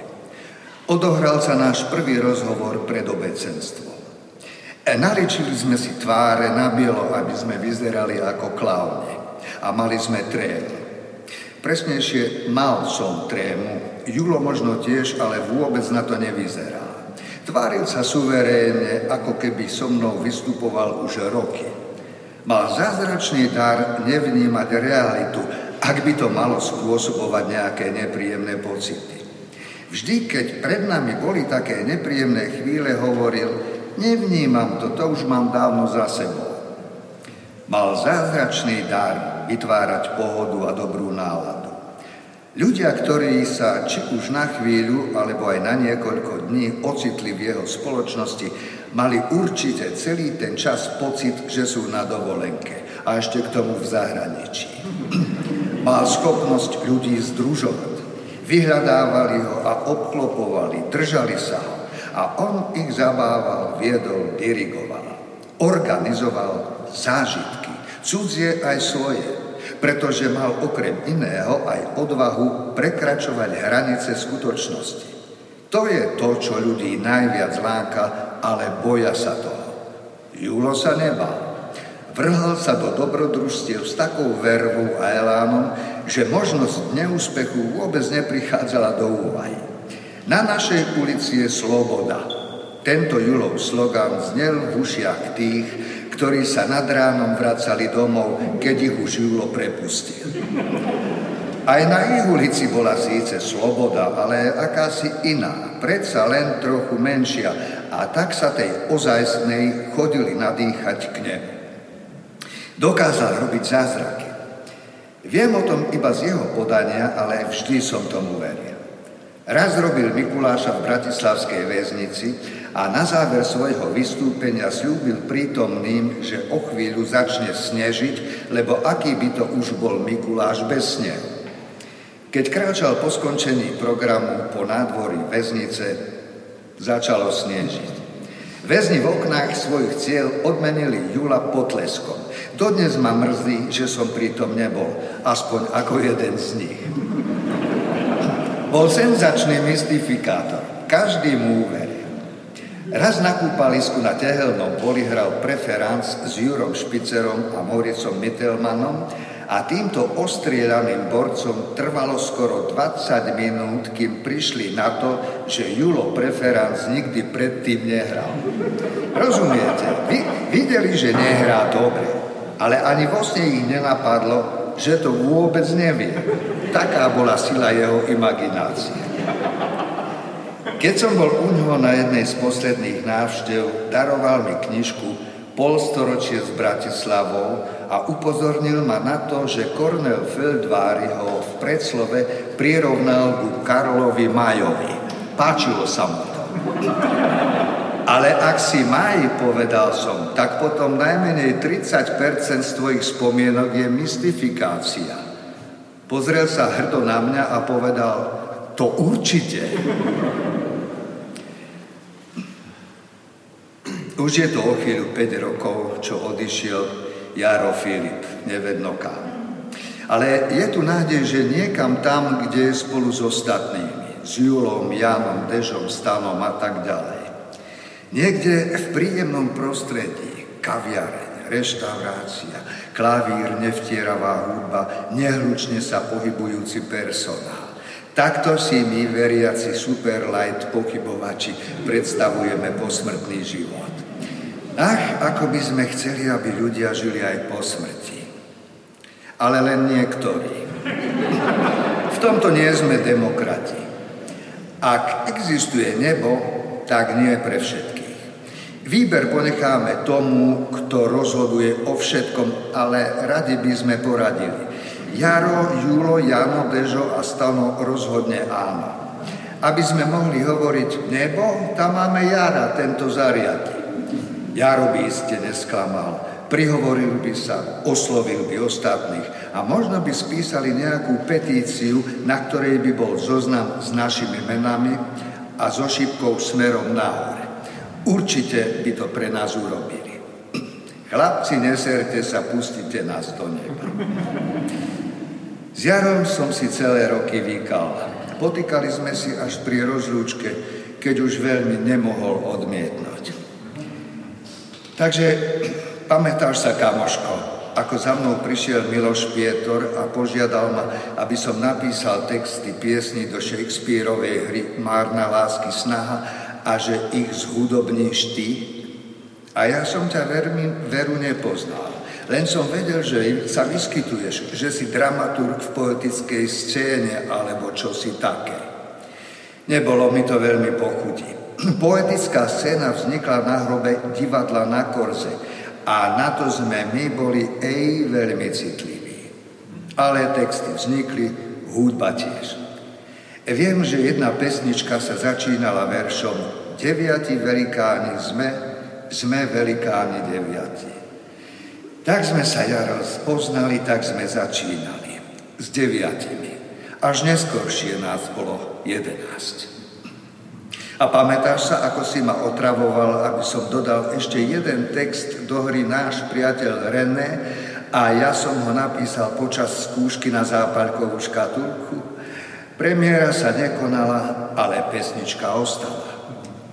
Odohral sa náš prvý rozhovor pred obecenstvom. E naličili sme si tváre na bielo, aby sme vyzerali ako klauni. A mali sme trému. Presnejšie, mal som trému. Julo možno tiež, ale vôbec na to nevyzerá. Tváril sa suverénne, ako keby so mnou vystupoval už roky. Mal zázračný dar nevnímať realitu, ak by to malo spôsobovať nejaké nepríjemné pocity. Vždy, keď pred nami boli také nepríjemné chvíle, hovoril, nevnímam to, to už mám dávno za sebou. Mal zázračný dar vytvárať pohodu a dobrú náladu. Ľudia, ktorí sa či už na chvíľu, alebo aj na niekoľko dní ocitli v jeho spoločnosti, mali určite celý ten čas pocit, že sú na dovolenke a ešte k tomu v zahraničí. (clears throat) Mal schopnosť ľudí združovať. Vyhľadávali ho a obklopovali, držali sa ho. A on ich zabával, viedol, dirigoval. Organizoval zážitky, cudzie aj svoje, pretože mal okrem iného aj odvahu prekračovať hranice skutočnosti. To je to, čo ľudí najviac láka, ale boja sa toho. Julo sa nebal. Vrhal sa do dobrodružstiev s takou vervou a elánom, že možnosť neúspechu vôbec neprichádzala do úvahy. Na našej ulici je sloboda. Tento Julov slogan znel v ušiach tých, ktorí sa nad ránom vracali domov, keď ich už Julo prepustil. Aj na ich ulici bola síce sloboda, ale akási iná, predsa len trochu menšia a tak sa tej ozajstnej chodili nadýchať k nebu. Dokázal robiť zázraky. Viem o tom iba z jeho podania, ale vždy som tomu veril. Raz robil Mikuláša v Bratislavskej väznici a na záver svojho vystúpenia slúbil prítomným, že o chvíľu začne snežiť, lebo aký by to už bol Mikuláš bez snehu. Keď kráčal po skončení programu po nádvorí väznice, začalo snežiť. Väzni v oknách svojich cieľ odmenili Jula potleskom. Dodnes ma mrzí, že som pritom nebol, aspoň ako jeden z nich. Bol senzačný mystifikátor. Každý mu uveril. Raz na kúpalisku na Tehelnom poli hral preferanc s Jurom Špicerom a Moricom Mittelmanom a týmto ostrieľaným borcom trvalo skoro 20 minút, kým prišli na to, že Julo Preferanc nikdy predtým nehral. Rozumiete? Vy videli, že nehrá dobre ale ani vo ich nenapadlo, že to vôbec nevie. Taká bola sila jeho imaginácie. Keď som bol u ňoho na jednej z posledných návštev, daroval mi knižku Polstoročie s Bratislavou a upozornil ma na to, že Kornel Feldvári ho v predslove prirovnal ku Karolovi Majovi. Páčilo sa mu to. Ale ak si maj, povedal som, tak potom najmenej 30% z tvojich spomienok je mystifikácia. Pozrel sa hrdo na mňa a povedal, to určite. Už je to o chvíľu 5 rokov, čo odišiel Jaro Filip, nevedno kam. Ale je tu nádej, že niekam tam, kde je spolu s ostatnými, s Julom, Janom, Dežom, Stanom a tak ďalej. Niekde v príjemnom prostredí, kaviareň, reštaurácia, klavír, nevtieravá hudba, nehlučne sa pohybujúci personál. Takto si my, veriaci superlight pochybovači, predstavujeme posmrtný život. Ach, ako by sme chceli, aby ľudia žili aj po smrti. Ale len niektorí. V tomto nie sme demokrati. Ak existuje nebo, tak nie pre všetkých. Výber ponecháme tomu, kto rozhoduje o všetkom, ale radi by sme poradili. Jaro, Julo, Jano, Dežo a Stano rozhodne áno. Aby sme mohli hovoriť nebo, tam máme Jara, tento zariadí. Jaro by iste nesklamal, prihovoril by sa, oslovil by ostatných a možno by spísali nejakú petíciu, na ktorej by bol zoznam s našimi menami a so šipkou smerom nahor. Určite by to pre nás urobili. Chlapci, neserte sa, pustite nás do neba. S Jarom som si celé roky vykal. Potýkali sme si až pri rozlúčke, keď už veľmi nemohol odmietnúť. Takže pamätáš sa, kamoško, ako za mnou prišiel Miloš Pietor a požiadal ma, aby som napísal texty piesni do Shakespeareovej hry Márna lásky snaha a že ich zhudobníš ty? A ja som ťa vermi, veru nepoznal. Len som vedel, že sa vyskytuješ, že si dramaturg v poetickej scéne alebo čo si také. Nebolo mi to veľmi pochutí. (clears throat) Poetická scéna vznikla na hrobe divadla na Korze a na to sme my boli ej veľmi citliví. Ale texty vznikli, hudba tiež. Viem, že jedna pesnička sa začínala veršom Deviati velikáni sme, sme velikáni deviati. Tak sme sa, Jaro, spoznali, tak sme začínali. s deviatimi. Až neskoršie nás bolo jedenáct. A pamätáš sa, ako si ma otravoval, aby som dodal ešte jeden text do hry náš priateľ René a ja som ho napísal počas skúšky na zápalkovú škatulku? Premiéra sa nekonala, ale pesnička ostala.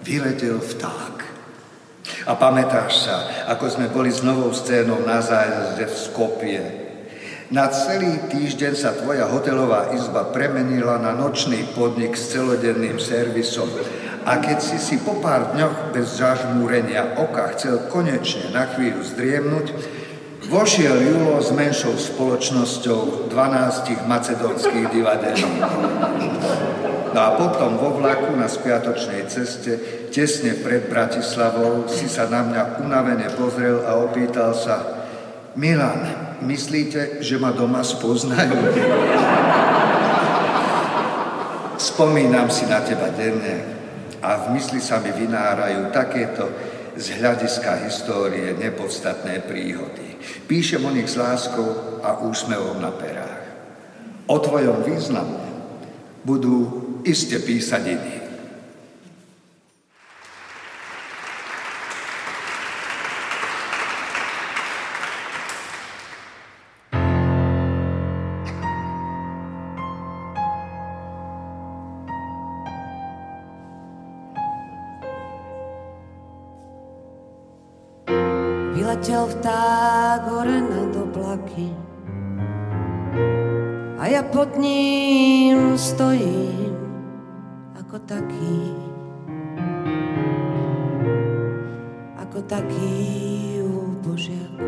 Vyletel vták. A pamätáš sa, ako sme boli s novou scénou na zájazde v Skopie. Na celý týždeň sa tvoja hotelová izba premenila na nočný podnik s celodenným servisom. A keď si si po pár dňoch bez zažmúrenia oka chcel konečne na chvíľu zdriemnúť, vošiel Julo s menšou spoločnosťou 12 macedónskych divadelí. No a potom vo vlaku na spiatočnej ceste, tesne pred Bratislavou, si sa na mňa unavene pozrel a opýtal sa Milan, myslíte, že ma doma spoznajú? Spomínam si na teba denne a v mysli sa mi vynárajú takéto z hľadiska histórie nepodstatné príhody. Píšem o nich s láskou a úsmevom na perách. O tvojom významu budú iste písať iní. Vták hore nad oblaky a ja pod ním stojím ako taký, ako taký úbožiak.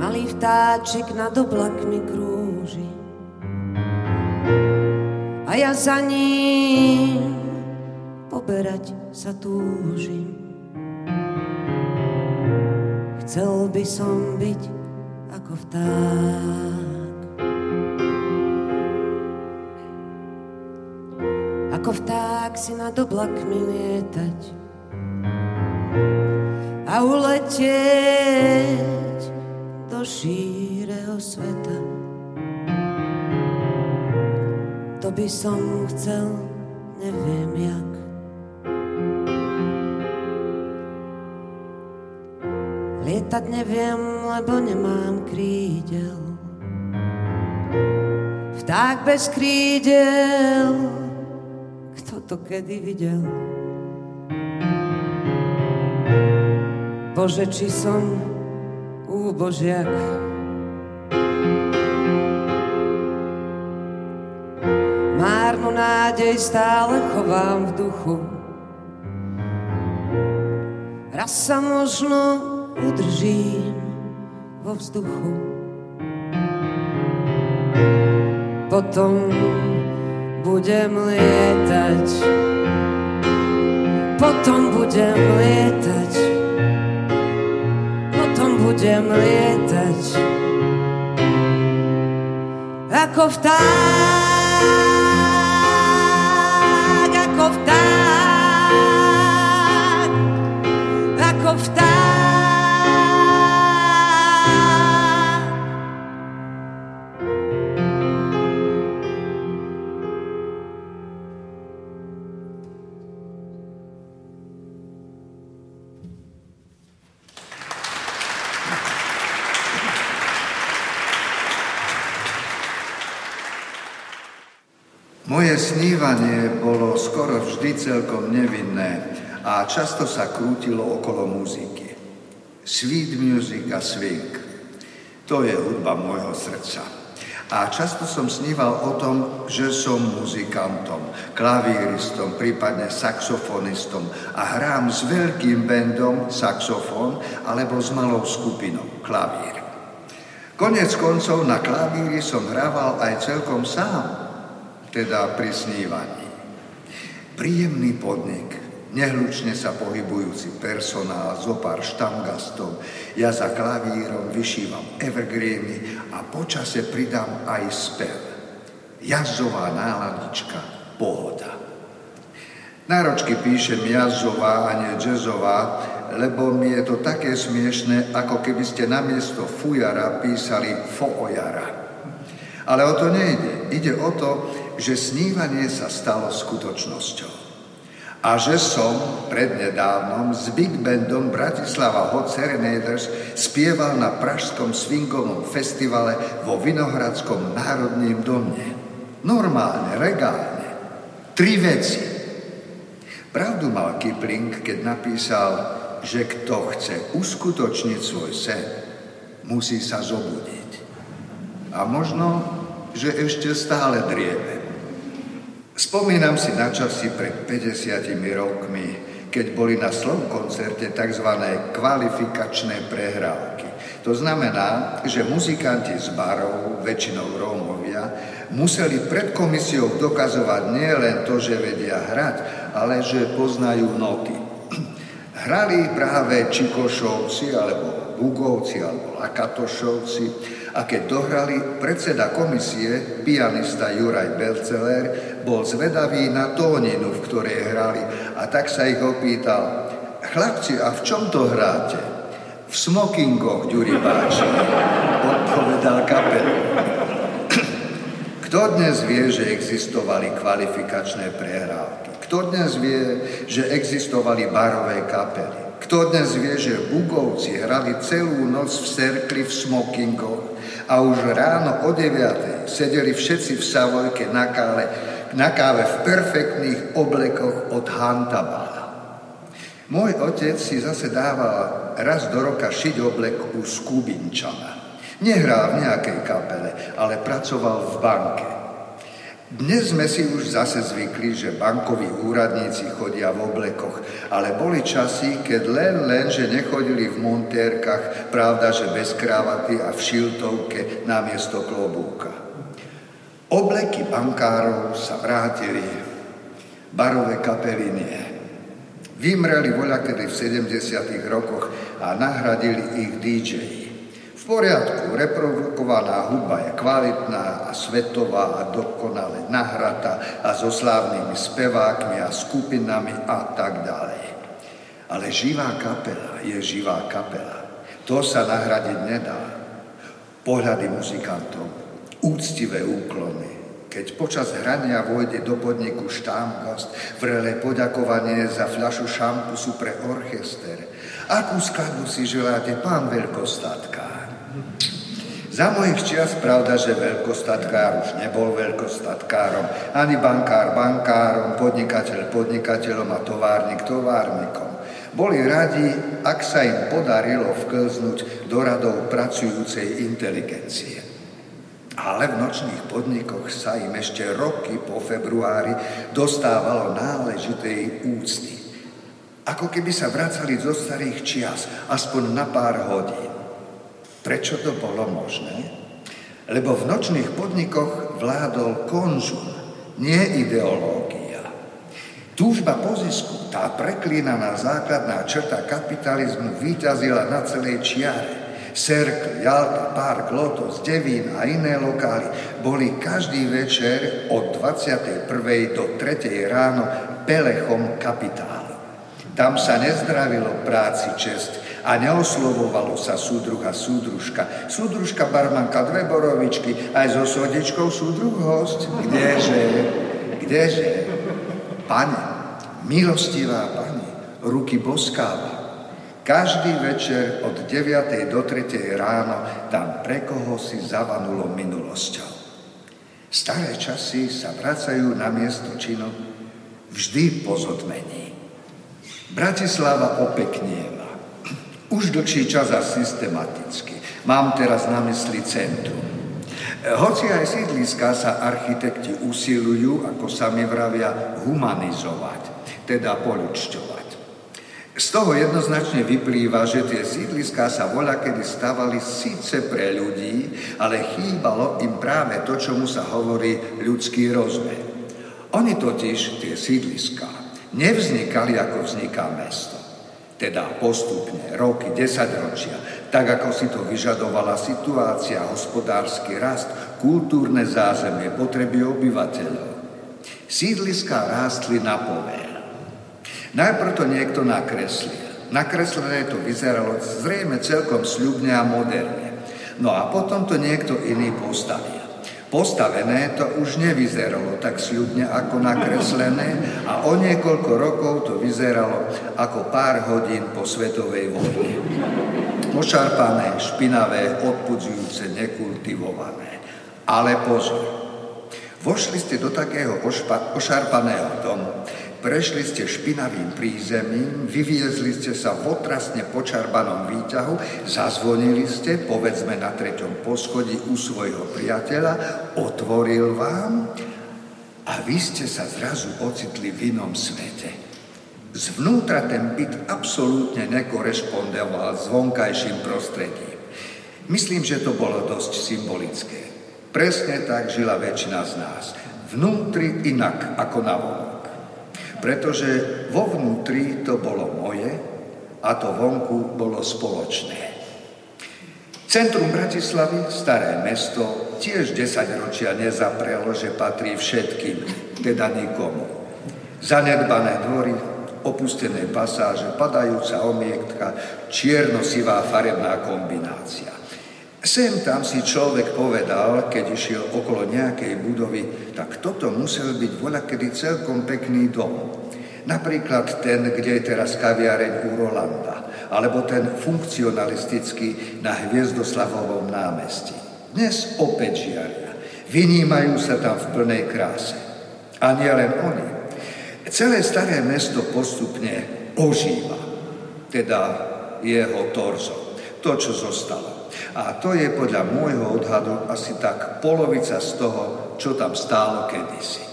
Malý vtáčik nad oblakmi krúži. A ja za ním poberať sa túžim. Chcel by som byť ako vták. Ako vták si nad oblakmi lietať a uletieť do šíreho sveta. To by som chcel, neviem jak. Lietať neviem, lebo nemám krídel. Vták bez krídel, kto to kedy videl? Bože, či som úbožiak. Márnu nádej stále chovám v duchu. Raz sa možno udržím vo vzduchu. Potom budem lietať, potom budem lietať, potom budem lietať ako vták, ako vták, ako vták. Moje snívanie bolo skoro vždy celkom nevinné a často sa krútilo okolo muziky. Sweet music a swing. To je hudba môjho srdca. A často som sníval o tom, že som muzikantom, klavíristom, prípadne saxofonistom a hrám s veľkým bandom saxofón alebo s malou skupinou klavír. Konec koncov na klavíri som hrával aj celkom sám, teda pri snívaní. Príjemný podnik, nehlučne sa pohybujúci personál, zo pár štangastov, ja za klavírom vyšívam evergreeny a počase pridám aj spev. Jazzová náladička, pohoda. Náročky píšem jazzová a nie jazzová, lebo mi je to také smiešne, ako keby ste namiesto fujara písali foojara. Ale o to nejde. Ide o to, že snívanie sa stalo skutočnosťou. A že som prednedávnom s Big Bandom Bratislava Hot Serenaders spieval na Pražskom swingovom festivale vo Vinohradskom národním domne. Normálne, regálne. Tri veci. Pravdu mal Kipling, keď napísal, že kto chce uskutočniť svoj sen, musí sa zobudiť. A možno, že ešte stále drieme. Spomínam si na časy pred 50 rokmi, keď boli na slov koncerte tzv. kvalifikačné prehrávky. To znamená, že muzikanti z barov, väčšinou Rómovia, museli pred komisiou dokazovať nie len to, že vedia hrať, ale že poznajú noty. (clears throat) Hrali práve Čikošovci, alebo Bugovci, alebo Lakatošovci a keď dohrali, predseda komisie, pianista Juraj Belceler, bol zvedavý na tóninu, v ktorej hrali a tak sa ich opýtal, chlapci, a v čom to hráte? V smokingoch, Ďuri Báči, (laughs) odpovedal kapel. (clears throat) Kto dnes vie, že existovali kvalifikačné prehrávky? Kto dnes vie, že existovali barové kapely? Kto dnes vie, že Bugovci hrali celú noc v serkli v smokingoch a už ráno o 9. sedeli všetci v Savojke na, kále, na káve v perfektných oblekoch od Hantabala. Môj otec si zase dával raz do roka šiť oblek u Skubinčana. Nehral v nejakej kapele, ale pracoval v banke. Dnes sme si už zase zvykli, že bankoví úradníci chodia v oblekoch, ale boli časy, keď len, len, že nechodili v montérkach, pravda, že bez krávaty a v šiltovke namiesto klobúka. Obleky bankárov sa vrátili, barové kapely nie. Vymreli voľakedy v 70. rokoch a nahradili ich DJ poriadku, reprodukovaná hudba je kvalitná a svetová a dokonale nahrata a so slávnymi spevákmi a skupinami a tak ďalej. Ale živá kapela je živá kapela. To sa nahradiť nedá. Pohľady muzikantov, úctivé úklony, keď počas hrania vojde do podniku štámgast, vrele poďakovanie za fľašu šampusu pre orchester. Akú skladbu si želáte, pán veľkostatka? Za mojich čias pravda, že veľkostatkár už nebol veľkostatkárom, ani bankár bankárom, podnikateľ podnikateľom a továrnik továrnikom. Boli radi, ak sa im podarilo vklznúť do radov pracujúcej inteligencie. Ale v nočných podnikoch sa im ešte roky po februári dostávalo náležitej úcty. Ako keby sa vracali zo starých čias, aspoň na pár hodín. Prečo to bolo možné? Lebo v nočných podnikoch vládol konzum, nie ideológia. Túžba po zisku, tá preklínaná základná črta kapitalizmu vyťazila na celej čiare. Serkl, Jalta, Park, Lotos, Devín a iné lokály boli každý večer od 21. do 3. ráno pelechom kapitálu. Tam sa nezdravilo práci čest, a neoslovovalo sa súdruh a súdružka. Súdružka barmanka dve borovičky, aj so sodičkou súdruh host. Kdeže, kdeže? Pane, milostivá pani, ruky boskáva. Každý večer od 9. do 3. ráno tam pre koho si zavanulo minulosťou. Staré časy sa vracajú na miesto činov vždy po zodmení. Bratislava opeknieva. Už dlhší čas a systematicky. Mám teraz na mysli centrum. Hoci aj sídliska sa architekti usilujú, ako sami vravia, humanizovať, teda poľučťovať. Z toho jednoznačne vyplýva, že tie sídliská sa voľa kedy stavali síce pre ľudí, ale chýbalo im práve to, čomu sa hovorí ľudský rozmer. Oni totiž, tie sídliská, nevznikali ako vzniká mesto teda postupne, roky, desaťročia, tak ako si to vyžadovala situácia, hospodársky rast, kultúrne zázemie, potreby obyvateľov. Sídliská rástli na pover. Najprv to niekto nakreslil. Nakreslené to vyzeralo zrejme celkom sľubne a moderne. No a potom to niekto iný postavil. Postavené to už nevyzeralo tak sľubne ako nakreslené a o niekoľko rokov to vyzeralo ako pár hodín po svetovej vojne. Ošarpané, špinavé, odpudzujúce, nekultivované. Ale pozor, vošli ste do takého ošpa, ošarpaného domu, Prešli ste špinavým prízemím, vyviezli ste sa v otrasne počarbanom výťahu, zazvonili ste, povedzme na treťom poschodí u svojho priateľa, otvoril vám a vy ste sa zrazu ocitli v inom svete. Zvnútra ten byt absolútne nekorešpondoval s vonkajším prostredím. Myslím, že to bolo dosť symbolické. Presne tak žila väčšina z nás. Vnútri inak ako na vonok pretože vo vnútri to bolo moje a to vonku bolo spoločné. Centrum Bratislavy, staré mesto, tiež 10 ročia nezaprelo, že patrí všetkým, teda nikomu. Zanedbané dvory, opustené pasáže, padajúca omiektka, čierno-sivá farebná kombinácia. Sem tam si človek povedal, keď išiel okolo nejakej budovy, tak toto musel byť voľakedy celkom pekný dom. Napríklad ten, kde je teraz kaviareň u Rolanda, alebo ten funkcionalistický na Hviezdoslavovom námestí. Dnes opäť žiaria. Vynímajú sa tam v plnej kráse. A nie len oni. Celé staré mesto postupne ožíva, teda jeho torzo, to, čo zostalo. A to je podľa môjho odhadu asi tak polovica z toho, čo tam stálo kedysi.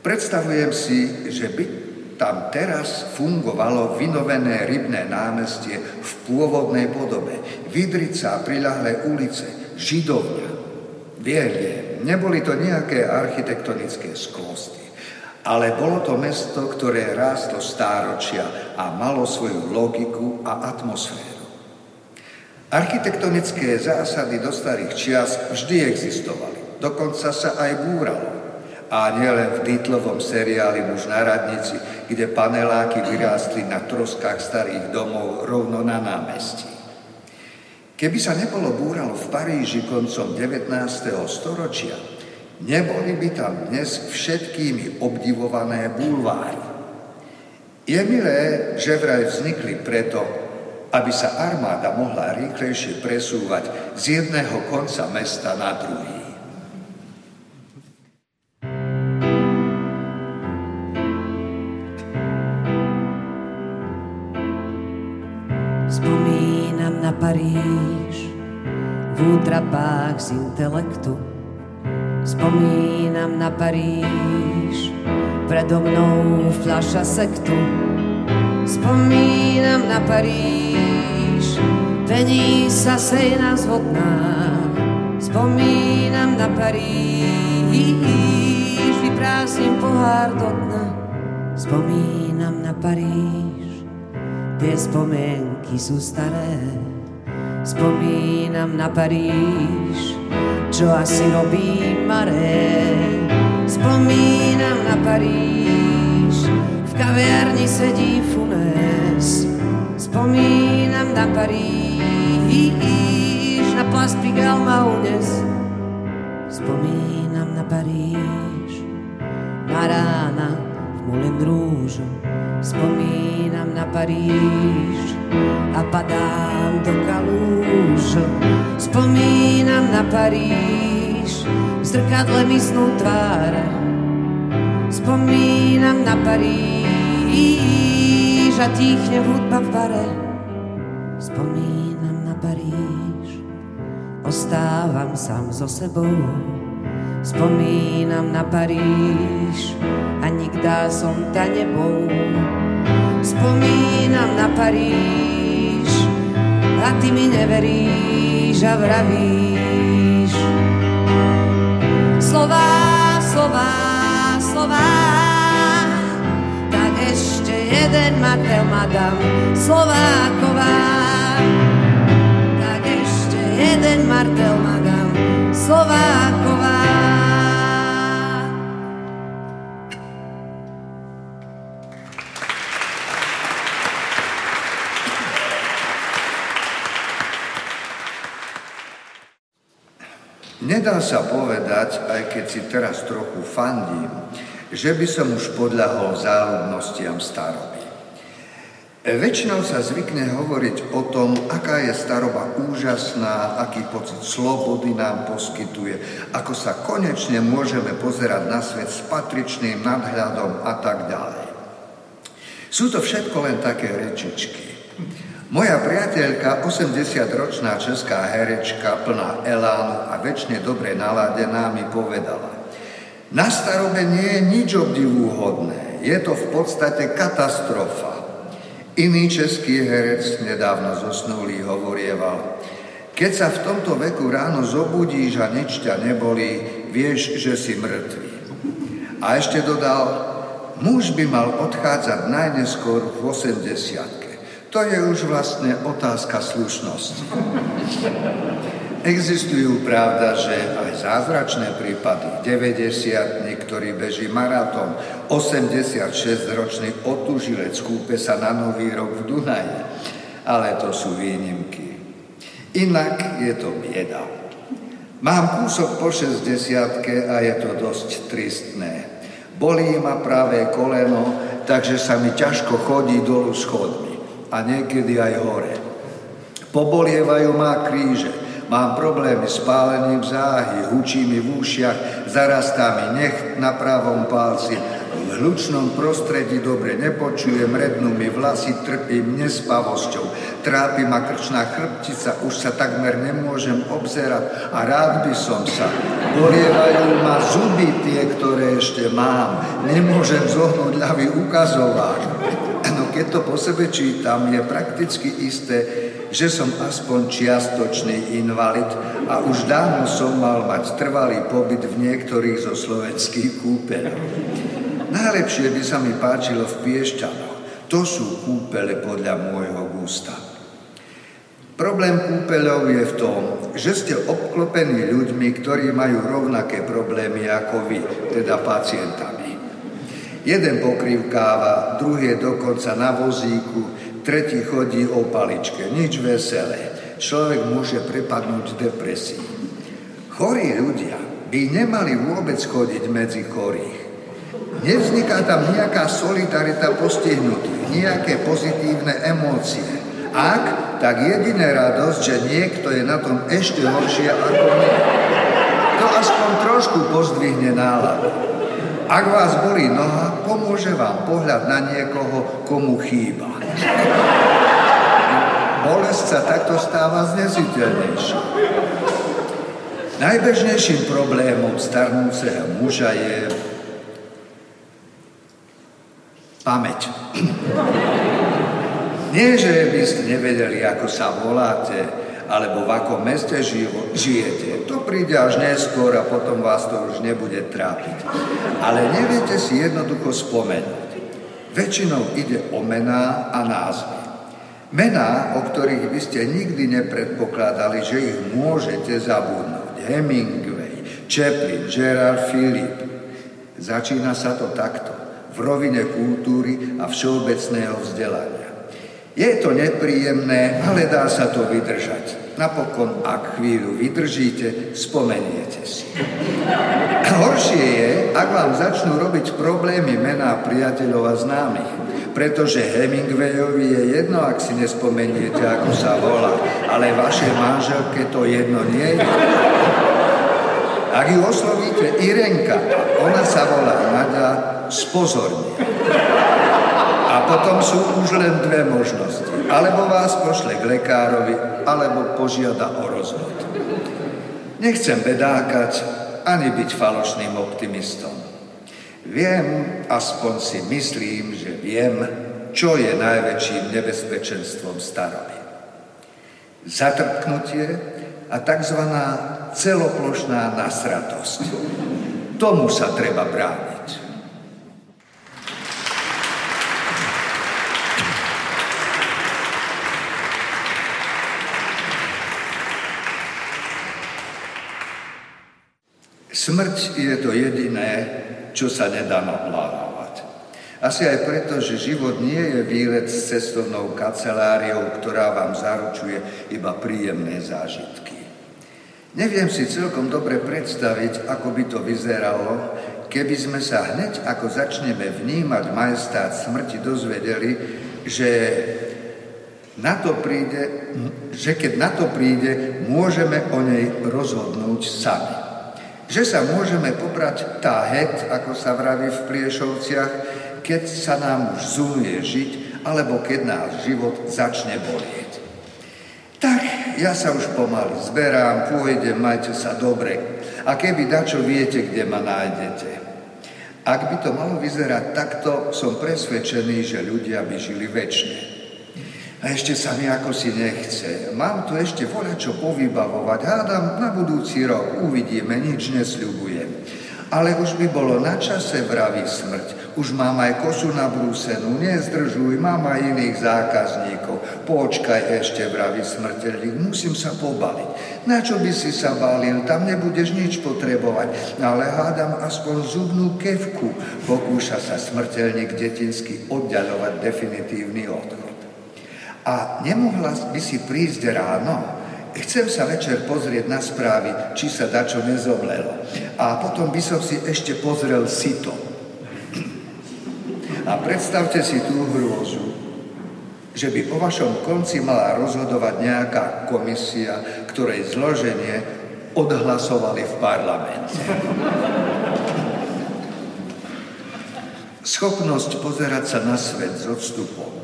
Predstavujem si, že by tam teraz fungovalo vynovené rybné námestie v pôvodnej podobe. Vidrica priľahlé ulice, židovňa. Viem, neboli to nejaké architektonické skvosty, ale bolo to mesto, ktoré rástlo stáročia a malo svoju logiku a atmosféru. Architektonické zásady do starých čias vždy existovali. Dokonca sa aj búralo. A nielen v Dítlovom seriáli Muž na radnici, kde paneláky vyrástli na troskách starých domov rovno na námestí. Keby sa nebolo búralo v Paríži koncom 19. storočia, neboli by tam dnes všetkými obdivované bulváry. Je milé, že vraj vznikli preto, aby sa armáda mohla rýchlejšie presúvať z jedného konca mesta na druhý. Spomínam na Paríž v útrapách z intelektu. Spomínam na Paríž, predo mnou fľaša sektu. Spomínam na Paríž, Vení sa sejna zvodná, spomínam na Paríž, vyprázdnim pohár do dna, spomínam na Paríž, tie spomienky sú staré, spomínam na Paríž, čo asi robí Maré, spomínam na Paríž, kaviarni sedí Funes, spomínam na Paríž, na Place Pigalle ma. Spomínam na Paríž, na rána v Moulin Rouge. Spomínam na Paríž a padám do kalúž. Spomínam na Paríž, v zrkadle snú tvár. Spomínam na Paríž a tichne hudba v bare. Spomínam Paríž. Ostávam sám so sebou, spomínam na Paríž a nikdá som ta nebou. Spomínam na Paríž a ty mi neveríš a vravíš. Slová, slová, slová, jeden Mateo Madam Slováková. Tak ešte jeden Martel Madam Slováková. Nedá sa povedať, aj keď si teraz trochu fandím, že by som už podľahol záľudnostiam staroby. Väčšinou sa zvykne hovoriť o tom, aká je staroba úžasná, aký pocit slobody nám poskytuje, ako sa konečne môžeme pozerať na svet s patričným nadhľadom a tak ďalej. Sú to všetko len také rečičky. Moja priateľka, 80-ročná česká herečka, plná elánu a väčšine dobre naladená, mi povedala Na starobe nie je nič obdivúhodné, je to v podstate katastrofa. Iný český herec, nedávno zosnulý, hovorieval Keď sa v tomto veku ráno zobudíš a nič ťa nebolí, vieš, že si mŕtvý. A ešte dodal, muž by mal odchádzať najneskôr v 80 to je už vlastne otázka slušnosti. Existujú pravda, že aj zázračné prípady. 90 niektorý beží maratón, 86-ročný otužilec kúpe sa na Nový rok v Dunaji. Ale to sú výnimky. Inak je to bieda. Mám kúsok po 60 a je to dosť tristné. Bolí ma pravé koleno, takže sa mi ťažko chodí dolu schodmi a niekedy aj hore. Pobolievajú ma kríže, mám problémy s pálením záhy, hučí mi v ušiach, zarastá mi nech na pravom palci, v hlučnom prostredí dobre nepočujem, rednú mi vlasy, trpím nespavosťou, trápi ma krčná chrbtica, už sa takmer nemôžem obzerať a rád by som sa. Bolievajú ma zuby tie, ktoré ešte mám, nemôžem zohnúť ľavý ukazovák. No keď to po sebe čítam, je prakticky isté, že som aspoň čiastočný invalid a už dávno som mal mať trvalý pobyt v niektorých zo slovenských kúpeľov. Najlepšie by sa mi páčilo v Piešťanoch. To sú kúpele podľa môjho gusta. Problém kúpeľov je v tom, že ste obklopení ľuďmi, ktorí majú rovnaké problémy ako vy, teda pacientami. Jeden pokrývkáva, druhý je dokonca na vozíku, tretí chodí o paličke. Nič veselé. Človek môže prepadnúť depresii. Chorí ľudia by nemali vôbec chodiť medzi chorých. Nevzniká tam nejaká solidarita postihnutých, nejaké pozitívne emócie. Ak, tak jediná radosť, že niekto je na tom ešte horšie ako my. To aspoň trošku pozdvihne náladu. Ak vás bolí noha, pomôže vám pohľad na niekoho, komu chýba. Bolesť sa takto stáva znesiteľnejšia. Najbežnejším problémom starnúceho muža je pamäť. Nie, že by ste nevedeli, ako sa voláte, alebo v akom meste žijete. To príde až neskôr a potom vás to už nebude trápiť. Ale neviete si jednoducho spomenúť. Väčšinou ide o mená a názvy. Mená, o ktorých by ste nikdy nepredpokladali, že ich môžete zabudnúť. Hemingway, Chaplin, Gerard Philip. Začína sa to takto, v rovine kultúry a všeobecného vzdelania. Je to nepríjemné, ale dá sa to vydržať. Napokon, ak chvíľu vydržíte, spomeniete si. Horšie je, ak vám začnú robiť problémy mená priateľov a známych. Pretože Hemingwayovi je jedno, ak si nespomeniete, ako sa volá, ale vašej manželke to jedno nie je. Ak ju oslovíte Irenka, ona sa volá Nadia, spozornie. A potom sú už len dve možnosti. Alebo vás pošle k lekárovi, alebo požiada o rozvod. Nechcem bedákať, ani byť falošným optimistom. Viem, aspoň si myslím, že viem, čo je najväčším nebezpečenstvom staroby. Zatrpknutie a tzv. celoplošná nasratosť. Tomu sa treba brániť. Smrť je to jediné, čo sa nedá naplánovať. Asi aj preto, že život nie je výlet s cestovnou kanceláriou, ktorá vám zaručuje iba príjemné zážitky. Neviem si celkom dobre predstaviť, ako by to vyzeralo, keby sme sa hneď, ako začneme vnímať majestát smrti, dozvedeli, že na to príde, že keď na to príde, môžeme o nej rozhodnúť sami. Že sa môžeme pobrať táhet, ako sa vraví v Pliešovciach, keď sa nám už zúnie žiť, alebo keď nás život začne bolieť. Tak, ja sa už pomaly zberám, pôjdem, majte sa dobre. A keby dačo viete, kde ma nájdete. Ak by to malo vyzerať takto, som presvedčený, že ľudia by žili väčšine. A ešte sa mi ako si nechce. Mám tu ešte voľa čo povybavovať. Hádam na budúci rok. Uvidíme, nič nesľubujem. Ale už by bolo na čase vraví smrť. Už mám aj kosu na brúsenu, nezdržuj, mám aj iných zákazníkov. Počkaj ešte, vraví smrteľník, musím sa pobaliť. Na čo by si sa balil, tam nebudeš nič potrebovať. Ale hádam aspoň zubnú kevku. Pokúša sa smrteľník detinsky oddialovať definitívny odchod. A nemohla by si prísť ráno, Chcem sa večer pozrieť na správy, či sa dačo nezomlelo. A potom by som si ešte pozrel sito. A predstavte si tú hrôzu, že by po vašom konci mala rozhodovať nejaká komisia, ktorej zloženie odhlasovali v parlamente. Schopnosť pozerať sa na svet s odstupom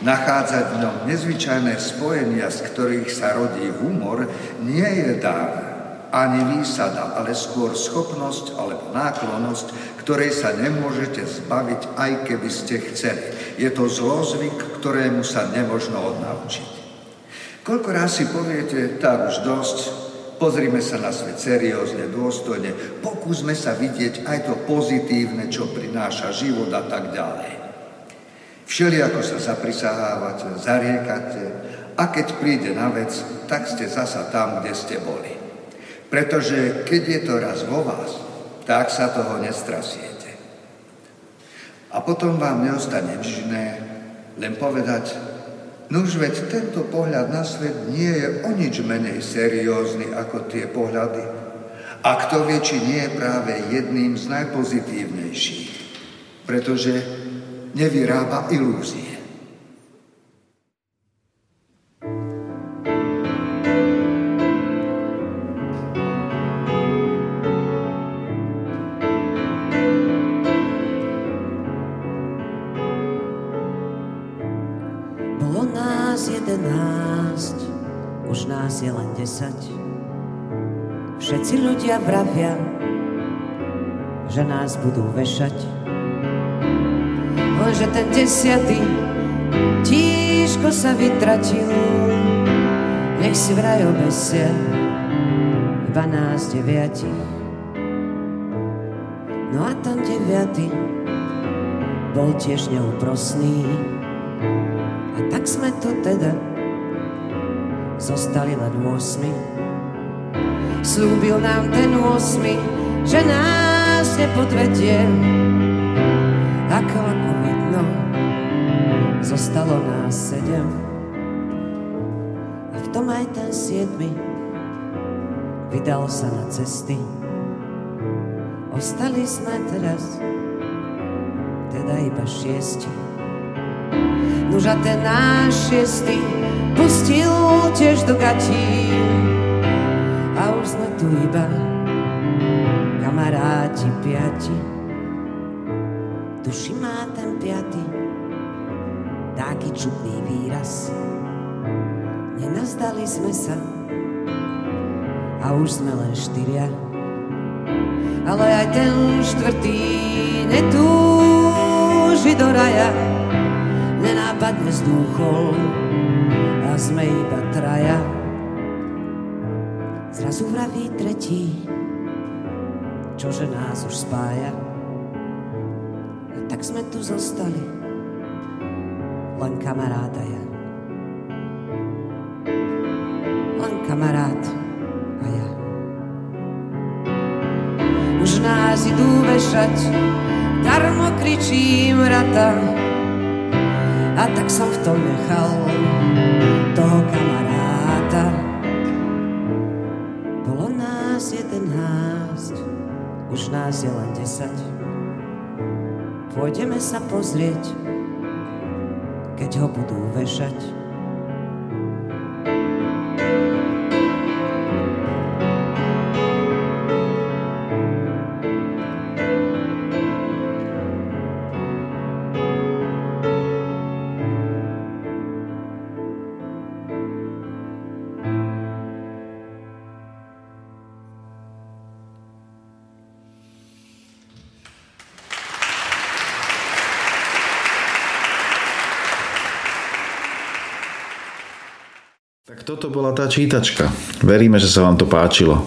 Nachádzať v ňom nezvyčajné spojenia, z ktorých sa rodí humor, nie je dar ani výsada, ale skôr schopnosť alebo náklonosť, ktorej sa nemôžete zbaviť, aj keby ste chceli. Je to zlozvyk, ktorému sa nemožno odnaučiť. Koľko raz si poviete, tak už dosť, pozrime sa na svet seriózne, dôstojne, pokúsme sa vidieť aj to pozitívne, čo prináša život a tak ďalej. Všeli ako sa zaprisahávate, zariekate a keď príde na vec, tak ste zasa tam, kde ste boli. Pretože keď je to raz vo vás, tak sa toho nestrasiete. A potom vám neostane nič iné, len povedať, nuž veď tento pohľad na svet nie je o nič menej seriózny ako tie pohľady. A kto vie, či nie je práve jedným z najpozitívnejších. Pretože nevyrába ilúzie. Bolo nás jedenáct, už nás je len desať. Všetci ľudia vravia, že nás budú vešať že ten desiatý tížko sa vytratil. Nech si vraj obesia iba nás deviatich. No a ten deviatý bol tiež neúprosný. A tak sme tu teda zostali len 8. Slúbil nám ten 8, že nás nepodvedie. Ako, zostalo nás sedem. A v tom aj ten siedmy vydal sa na cesty. Ostali sme teraz, teda iba šiesti. Nuž a ten náš šiestý pustil tiež do gatí. A už sme tu iba kamaráti piati. Duši má ten piaty taký čudný výraz. Nenazdali sme sa a už sme len štyria. Ale aj ten štvrtý netúži do raja, nenápadne zdúchol a sme iba traja. Zrazu vraví tretí, čože nás už spája tak sme tu zostali. Len kamaráta ja. Len kamarát a ja. Už nás idú vešať, darmo kričím rata. A tak som v tom nechal toho kamaráta. Bolo nás je ten hásť, už nás je len desať. Pôjdeme sa pozrieť, keď ho budú vešať. Bola tá čítačka. Veríme, že sa vám to páčilo.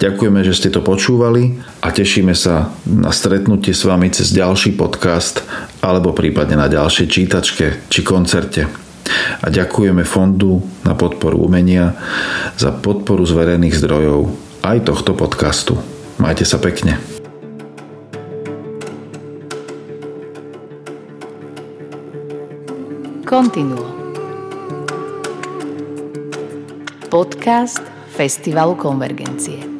Ďakujeme, že ste to počúvali a tešíme sa na stretnutie s vami cez ďalší podcast alebo prípadne na ďalšej čítačke či koncerte. A ďakujeme Fondu na podporu umenia za podporu z verejných zdrojov aj tohto podcastu. Majte sa pekne. Continuo podcast Festivalu Konvergencie.